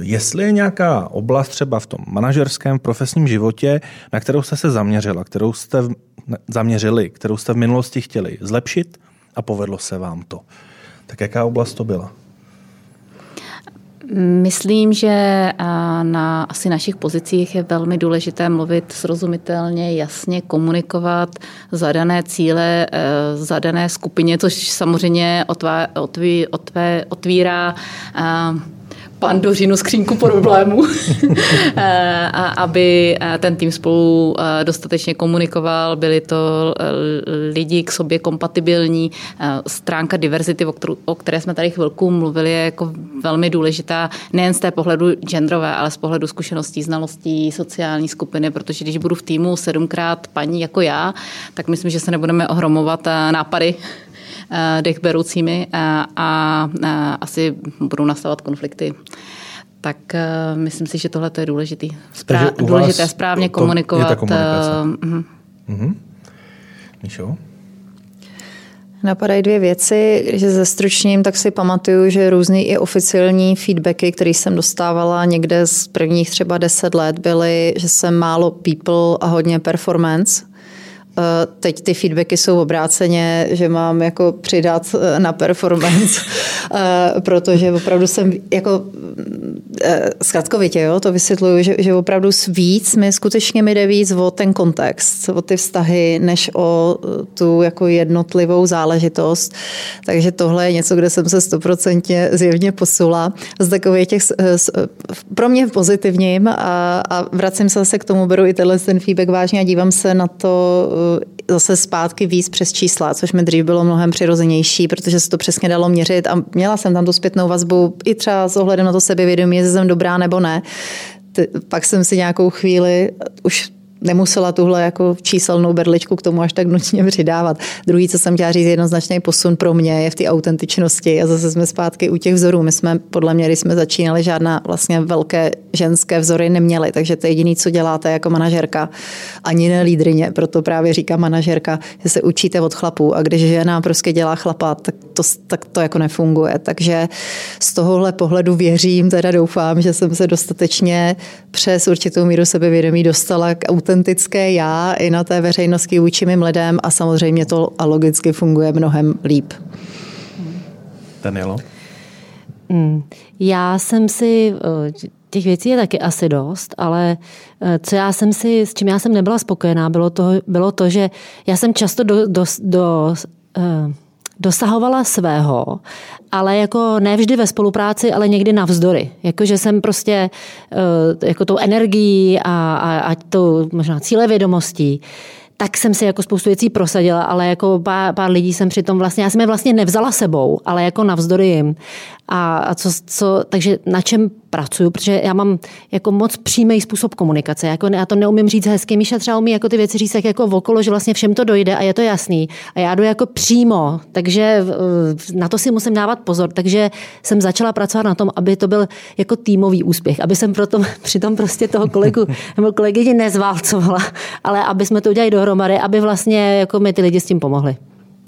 Jestli je nějaká oblast třeba v tom manažerském profesním životě, na kterou jste se zaměřila, kterou jste zaměřili, kterou jste v minulosti chtěli zlepšit a povedlo se vám to, tak jaká oblast to byla? Myslím, že na asi našich pozicích je velmi důležité mluvit srozumitelně, jasně komunikovat zadané cíle, e, zadané skupině, což samozřejmě otvírá pandořinu skřínku problémů, eh, a aby eh, ten tým spolu eh, dostatečně komunikoval, byli to lidi k sobě kompatibilní. Stránka diverzity, o které jsme tady chvilku mluvili, je jako velmi důležitá. Nejen z té pohledu genderové, ale z pohledu zkušeností, znalostí, sociální skupiny, protože když budu v týmu sedmkrát paní jako já, tak myslím, že se nebudeme ohromovat nápady Eh, dech beroucími eh, a, a eh, asi budou nastavovat konflikty tak uh, myslím si, že tohle je důležitý. Sprá- důležité správně to, komunikovat. Je ta komunikace. Uh, uh-huh. Míšo? Napadají dvě věci. Když se zestručním, tak si pamatuju, že různý i oficiální feedbacky, které jsem dostávala někde z prvních třeba deset let, byly, že jsem málo people a hodně performance. Eh, teď ty feedbacky jsou obráceně, že mám jako přidat eh, na performance, eh, protože opravdu jsem jako zkratkovitě, jo, to vysvětluju, že, že opravdu víc mi skutečně mi jde víc o ten kontext, o ty vztahy, než o tu jako jednotlivou záležitost. Takže tohle je něco, kde jsem se stoprocentně zjevně posula z takových těch, pro mě pozitivním a, a vracím se zase k tomu, beru i tenhle ten feedback vážně a dívám se na to zase zpátky víc přes čísla, což mi dřív bylo mnohem přirozenější, protože se to přesně dalo měřit a měla jsem tam tu zpětnou vazbu i třeba s ohledem na to sebevědomí, jestli jsem dobrá nebo ne. Pak jsem si nějakou chvíli už nemusela tuhle jako číselnou berličku k tomu až tak nutně přidávat. Druhý, co jsem chtěla říct, jednoznačný posun pro mě je v té autentičnosti a zase jsme zpátky u těch vzorů. My jsme, podle mě, když jsme začínali, žádná vlastně velké ženské vzory neměli, takže to je jediné, co děláte jako manažerka, ani ne lídrině, proto právě říká manažerka, že se učíte od chlapů a když žena prostě dělá chlapa, tak to, tak to jako nefunguje. Takže z tohohle pohledu věřím, teda doufám, že jsem se dostatečně přes určitou míru sebevědomí dostala k autentičnosti autentické já i na té veřejnosti vůči mým lidem a samozřejmě to a logicky funguje mnohem líp. Danielo? Hmm. Já jsem si, eh, těch věcí je taky asi dost, ale eh, co já jsem si, s čím já jsem nebyla spokojená, bylo to, bylo to že já jsem často do, do, do uh, dosahovala svého, ale jako ne vždy ve spolupráci, ale někdy navzdory. Jakože jsem prostě uh, jako tou energií a, a, a tou možná cílevědomostí tak jsem si jako spoustu věcí prosadila, ale jako pár, pár lidí jsem přitom vlastně, já jsem je vlastně nevzala sebou, ale jako navzdory jim. A, a co, co, takže na čem pracuju, protože já mám jako moc přímý způsob komunikace. Jako já to neumím říct hezky. Míša třeba umí jako ty věci říct tak jako okolo, že vlastně všem to dojde a je to jasný. A já jdu jako přímo, takže eh, na to si musím dávat pozor. Takže jsem začala pracovat na tom, aby to byl jako týmový úspěch, aby jsem proto, přitom prostě toho kolegu nebo kolegyně nezválcovala, ale aby jsme to udělali dohromady, aby vlastně jako mi ty lidi s tím pomohli.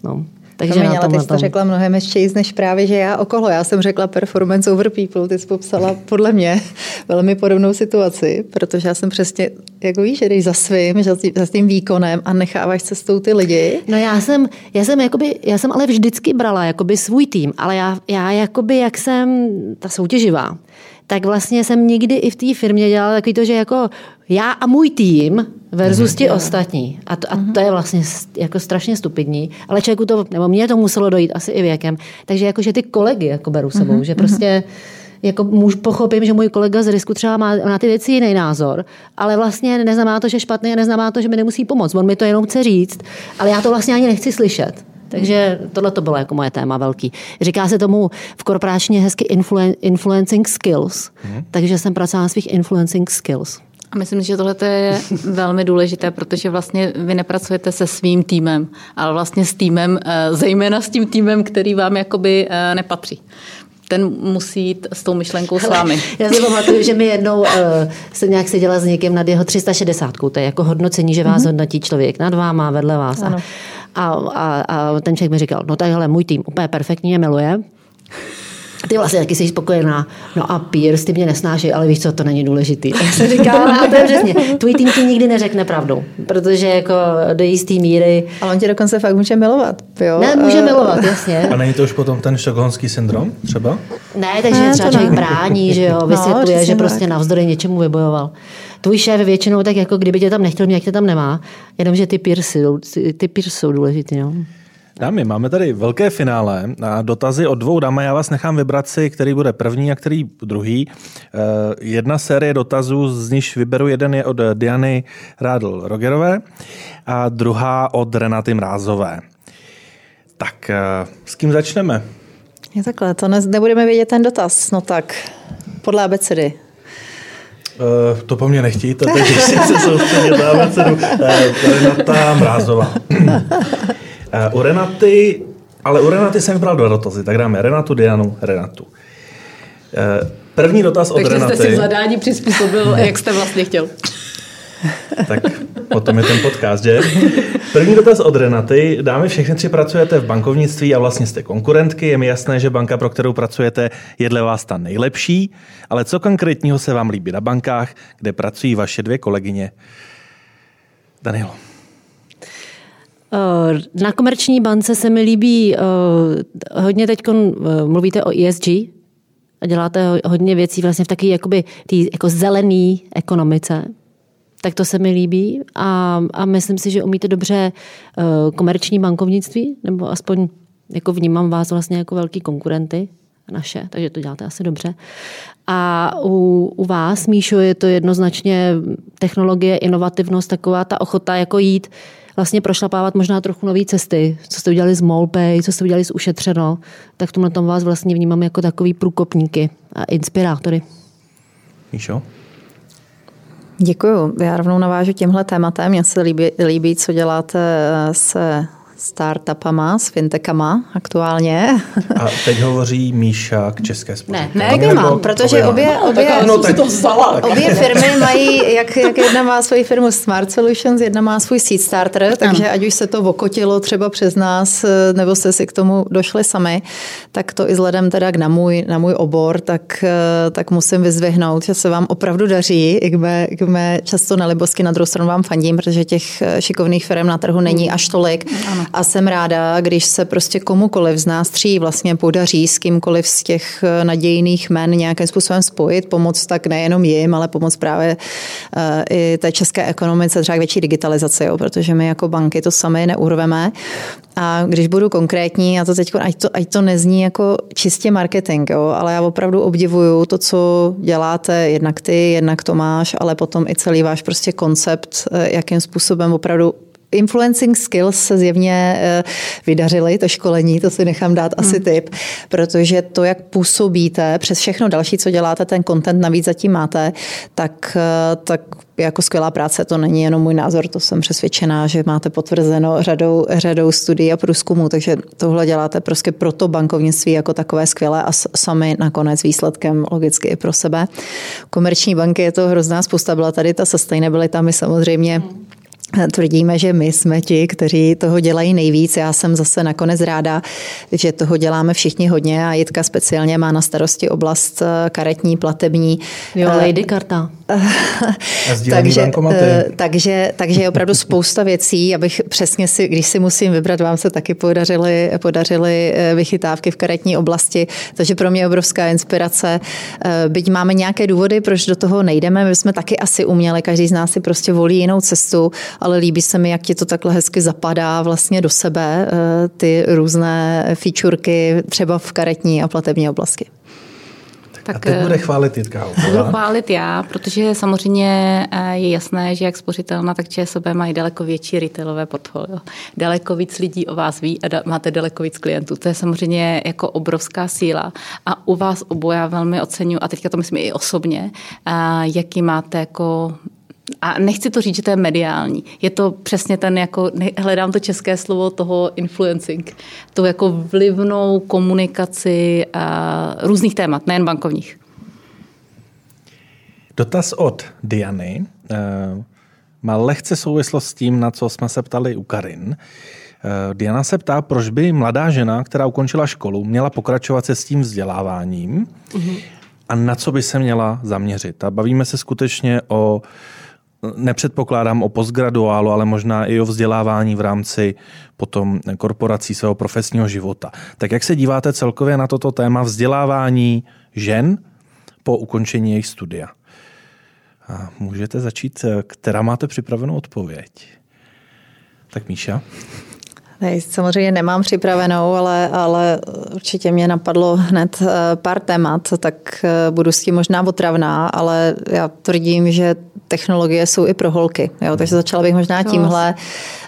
No. Takže Promiň, na tom, ale ty jsi to řekla mnohem ještě než právě, že já okolo. Já jsem řekla performance over people, ty jsi popsala podle mě velmi podobnou situaci, protože já jsem přesně, jako víš, že jdeš za svým, že za tím výkonem a necháváš cestou ty lidi. No já jsem, já jsem, jakoby, já jsem ale vždycky brala jakoby svůj tým, ale já, já jakoby, jak jsem ta soutěživá, tak vlastně jsem nikdy i v té firmě dělala takový to, že jako já a můj tým versus mm-hmm. ti ostatní. A to, a to je vlastně jako strašně stupidní, ale člověku to, nebo mně to muselo dojít asi i věkem, takže jako, že ty kolegy jako beru sebou, mm-hmm. že prostě jako muž pochopím, že můj kolega z risku třeba má na ty věci jiný názor, ale vlastně neznamená to, že špatný a neznamená to, že mi nemusí pomoct. On mi to jenom chce říct, ale já to vlastně ani nechci slyšet. Takže tohle to bylo jako moje téma velký. Říká se tomu v korporáčně hezky influen, influencing skills, mm. takže jsem pracovala na svých influencing skills. A myslím, že tohle je velmi důležité, protože vlastně vy nepracujete se svým týmem, ale vlastně s týmem, eh, zejména s tím týmem, který vám jakoby eh, nepatří ten musí jít s tou myšlenkou s vámi. Já si pamatuju, že mi jednou uh, jsem nějak seděla s někým nad jeho 360, to je jako hodnocení, že vás mm-hmm. hodnotí člověk nad váma, vedle vás. Ano. A, a, a ten člověk mi říkal, no takhle můj tým úplně perfektně miluje, ty vlastně taky jsi spokojená. No a Pierce, ty mě nesnáší, ale víš co, to není důležitý. Tak se říká, a to je přesně. Tvůj tým ti nikdy neřekne pravdu, protože jako do jisté míry... Ale on tě dokonce fakt může milovat, jo? Ne, může milovat, jasně. A není to už potom ten štokholmský syndrom třeba? Ne, takže ne, třeba člověk brání, že jo, vysvětluje, no, že prostě navzdory něčemu vybojoval. Tvůj šéf většinou tak jako kdyby tě tam nechtěl, mě tě tam nemá, jenomže ty Pierce, ty Pierce jsou důležitý, no. Dámy, máme tady velké finále a dotazy od dvou dám já vás nechám vybrat si, který bude první a který druhý. Eh, jedna série dotazů, z níž vyberu jeden je od Diany Rádl Rogerové a druhá od Renaty Mrázové. Tak eh, s kým začneme? Je takhle, to ne, nebudeme vědět ten dotaz. No tak, podle abecedy. Uh, to po mně nechtějte, takže si se soustředit na abecedu. Uh, Renata Mrázová. Uh, u Renaty, ale u Renaty jsem vybral dva dotazy, tak dáme Renatu, Dianu, Renatu. Uh, první dotaz od Takže Renaty. jste si zadání přizpůsobil, jak jste vlastně chtěl. tak o tom je ten podcast, že? První dotaz od Renaty. Dámy, všechny tři pracujete v bankovnictví a vlastně jste konkurentky. Je mi jasné, že banka, pro kterou pracujete, je dle vás ta nejlepší, ale co konkrétního se vám líbí na bankách, kde pracují vaše dvě kolegyně? Danilo. Eh, na komerční bance se mi líbí, eh, hodně teď eh, mluvíte o ESG a děláte hodně věcí vlastně v takové jakoby tý, jako zelený ekonomice. Tak to se mi líbí a, a myslím si, že umíte dobře komerční bankovnictví, nebo aspoň jako vnímám vás vlastně jako velký konkurenty naše, takže to děláte asi dobře. A u, u vás, Míšo, je to jednoznačně technologie, inovativnost, taková ta ochota jako jít vlastně prošlapávat možná trochu nové cesty, co jste udělali z Molpay, co jste udělali z Ušetřeno, tak v tomhle tom vás vlastně vnímám jako takový průkopníky a inspirátory. Míšo? Děkuju. Já rovnou navážu tímhle tématem. Mně se líbí, líbí co děláte se startupama, s fintechama aktuálně. A teď hovoří Míša k České spořitelně. Ne, ne, mám, protože obě, obě, no, tak, to vzala. obě firmy mají, jak, jak jedna má svoji firmu Smart Solutions, jedna má svůj Seed Starter, takže ať už se to vokotilo třeba přes nás, nebo jste si k tomu došli sami, tak to i vzhledem teda na můj, na můj obor, tak, tak musím vyzvihnout, že se vám opravdu daří, i mé, k mé často nelibosky na druhou stranu vám fandím, protože těch šikovných firm na trhu není až tolik. Ano. A jsem ráda, když se prostě komukoliv z nás tří vlastně podaří s kýmkoliv z těch eh, nadějných men nějakým způsobem spojit, pomoct tak nejenom jim, ale pomoct právě uh, i té české ekonomice třeba větší digitalizaci, jo, protože my jako banky to sami neurveme. A když budu konkrétní, a to teď, ať to, ať to nezní jako čistě marketing, jo, ale já opravdu obdivuju to, co děláte, jednak ty, jednak Tomáš, ale potom i celý váš prostě koncept, eh, jakým způsobem opravdu influencing skills se zjevně eh, vydařily, to školení, to si nechám dát hmm. asi tip, protože to, jak působíte, přes všechno další, co děláte, ten content navíc zatím máte, tak, eh, tak jako skvělá práce, to není jenom můj názor, to jsem přesvědčená, že máte potvrzeno řadou, řadou studií a průzkumů, takže tohle děláte prostě pro to bankovnictví jako takové skvělé a sami nakonec výsledkem logicky i pro sebe. Komerční banky je to hrozná spousta, byla tady ta sustainability, my samozřejmě hmm Tvrdíme, že my jsme ti, kteří toho dělají nejvíc. Já jsem zase nakonec ráda, že toho děláme všichni hodně a Jitka speciálně má na starosti oblast eh, karetní, platební. Jo, eh, Lady karta. takže, eh, takže, takže je opravdu spousta věcí, abych přesně si, když si musím vybrat, vám se taky podařily, podařily vychytávky v karetní oblasti, takže pro mě je obrovská inspirace. Byť máme nějaké důvody, proč do toho nejdeme, my jsme taky asi uměli, každý z nás si prostě volí jinou cestu, ale líbí se mi, jak ti to takhle hezky zapadá vlastně do sebe, eh, ty různé featureky třeba v karetní a platební oblasti. Tak, a teď bude chválit Jitka. Budu chválit já, protože samozřejmě eh, je jasné, že jak spořitelná, tak ČSOB mají daleko větší retailové portfolio. Daleko víc lidí o vás ví a máte daleko víc klientů. To je samozřejmě jako obrovská síla. A u vás oboje já velmi oceňuji, a teďka to myslím i osobně, eh, jaký máte jako a nechci to říct, že to je mediální. Je to přesně ten, jako, hledám to české slovo toho influencing, to jako vlivnou komunikaci a různých témat, nejen bankovních. Dotaz od Diany uh, má lehce souvislost s tím, na co jsme se ptali u Karin. Diana se ptá, proč by mladá žena, která ukončila školu, měla pokračovat se s tím vzděláváním mm-hmm. a na co by se měla zaměřit. A bavíme se skutečně o nepředpokládám o postgraduálu, ale možná i o vzdělávání v rámci potom korporací svého profesního života. Tak jak se díváte celkově na toto téma vzdělávání žen po ukončení jejich studia? A můžete začít, která máte připravenou odpověď? Tak Míša? Ne, samozřejmě nemám připravenou, ale, ale určitě mě napadlo hned eh, pár témat, tak eh, budu s tím možná otravná, ale já tvrdím, že technologie jsou i pro holky. Jo? Takže začala bych možná tímhle.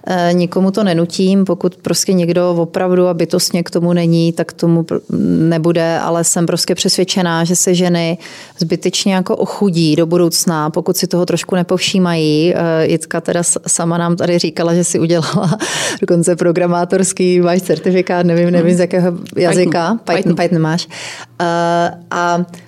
Eh, nikomu to nenutím, pokud prostě někdo opravdu a bytostně k tomu není, tak tomu nebude, ale jsem prostě přesvědčená, že se ženy zbytečně jako ochudí do budoucna, pokud si toho trošku nepovšímají. Jitka teda sama nám tady říkala, že si udělala dokonce program programátorský, máš certifikát, nevím, nevím z jakého jazyka, Python, Python, Python máš. Uh, a eh,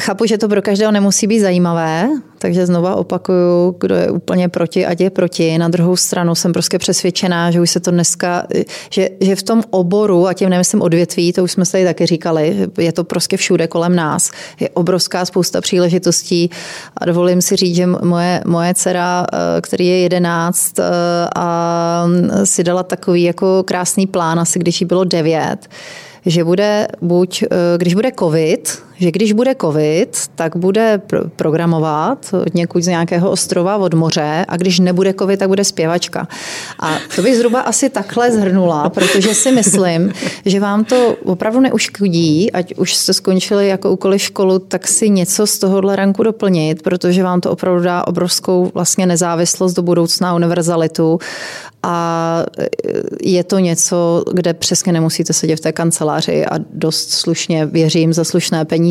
chápu, že to pro každého nemusí být zajímavé, takže znova opakuju, kdo je úplně proti, ať je proti. Na druhou stranu jsem prostě přesvědčená, že už se to dneska, že, že v tom oboru, a tím nemyslím odvětví, to už jsme se tady taky říkali, je to prostě všude kolem nás. Je obrovská spousta příležitostí a dovolím si říct, že moje, moje dcera, eh, který je jedenáct eh, a si dala takový jako krásný plán, asi když jí bylo devět, že bude buď, eh, když bude covid, že když bude covid, tak bude programovat od někud z nějakého ostrova od moře a když nebude covid, tak bude zpěvačka. A to bych zhruba asi takhle zhrnula, protože si myslím, že vám to opravdu neuškodí, ať už jste skončili jako úkoly školu, tak si něco z tohohle ranku doplnit, protože vám to opravdu dá obrovskou vlastně nezávislost do budoucna, univerzalitu a je to něco, kde přesně nemusíte sedět v té kanceláři a dost slušně, věřím, za slušné peníze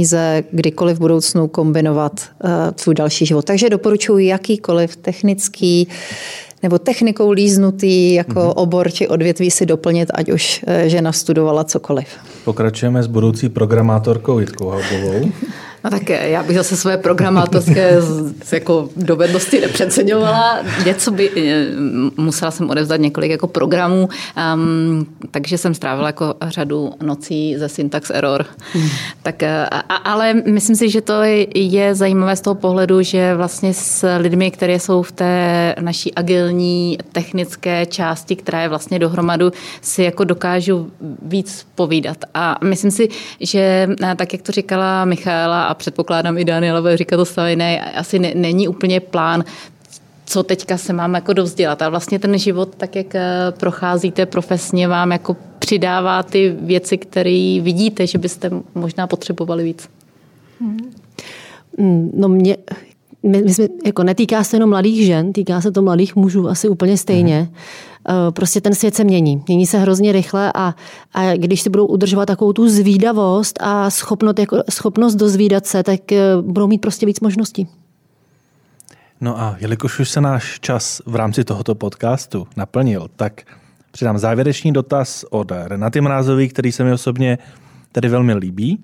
kdykoliv v budoucnu kombinovat uh, svůj další život. Takže doporučuji jakýkoliv technický nebo technikou líznutý jako mm-hmm. obor či odvětví si doplnit, ať už eh, žena studovala cokoliv. Pokračujeme s budoucí programátorkou Jitkou Halbovou. No tak já bych zase své programátorské jako dovednosti nepřeceňovala. Něco by, eh, musela jsem odevzdat několik jako programů, um, takže jsem strávila jako řadu nocí ze syntax error. Hmm. Tak, eh, a, ale myslím si, že to je zajímavé z toho pohledu, že vlastně s lidmi, které jsou v té naší agilní technické části, která je vlastně dohromadu, si jako dokážu víc povídat. A myslím si, že eh, tak, jak to říkala Michaela a předpokládám i Daniela bude říkat to stejné, asi ne, není úplně plán, co teďka se mám jako dovzdělat. A vlastně ten život, tak jak eh, procházíte profesně, vám jako přidává ty věci, které vidíte, že byste možná potřebovali víc. Hmm. No mě, my, my jsme, jako netýká se jenom mladých žen, týká se to mladých mužů asi úplně stejně. Mm. Prostě ten svět se mění. Mění se hrozně rychle a, a když si budou udržovat takovou tu zvídavost a schopnost, jako, schopnost dozvídat se, tak eh, budou mít prostě víc možností. No a jelikož už se náš čas v rámci tohoto podcastu naplnil, tak přidám závěrečný dotaz od Renaty Mrázový, který se mi osobně tedy velmi líbí.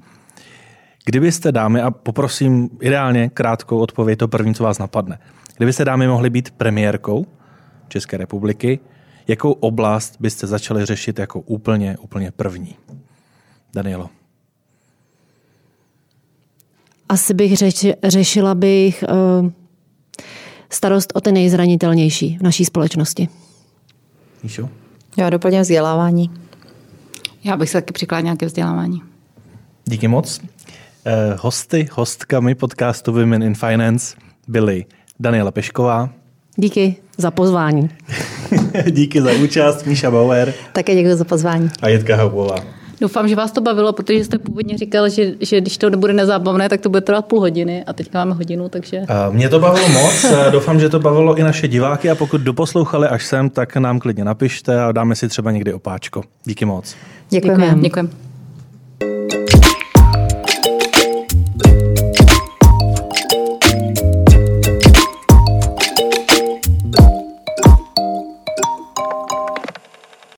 Kdybyste dámy, a poprosím ideálně krátkou odpověď, to první, co vás napadne. Kdybyste dámy mohly být premiérkou České republiky, jakou oblast byste začali řešit jako úplně, úplně první? Danielo. Asi bych řeči, řešila bych uh, starost o ty nejzranitelnější v naší společnosti. Míšo? Já doplním vzdělávání. Já bych se taky přikládala ke vzdělávání. Díky moc. Eh, hosty, hostkami podcastu Women in Finance byly Daniela Pešková. Díky za pozvání. Díky za účast, Míša Bauer. Také děkuji za pozvání. A Jitka Haubová. Doufám, že vás to bavilo, protože jste původně říkal, že, že když to nebude nezábavné, tak to bude trvat půl hodiny a teď máme hodinu, takže... A mě to bavilo moc, doufám, že to bavilo i naše diváky a pokud doposlouchali až sem, tak nám klidně napište a dáme si třeba někdy opáčko. Díky moc. Děkujeme. Děkujeme. Děkujeme.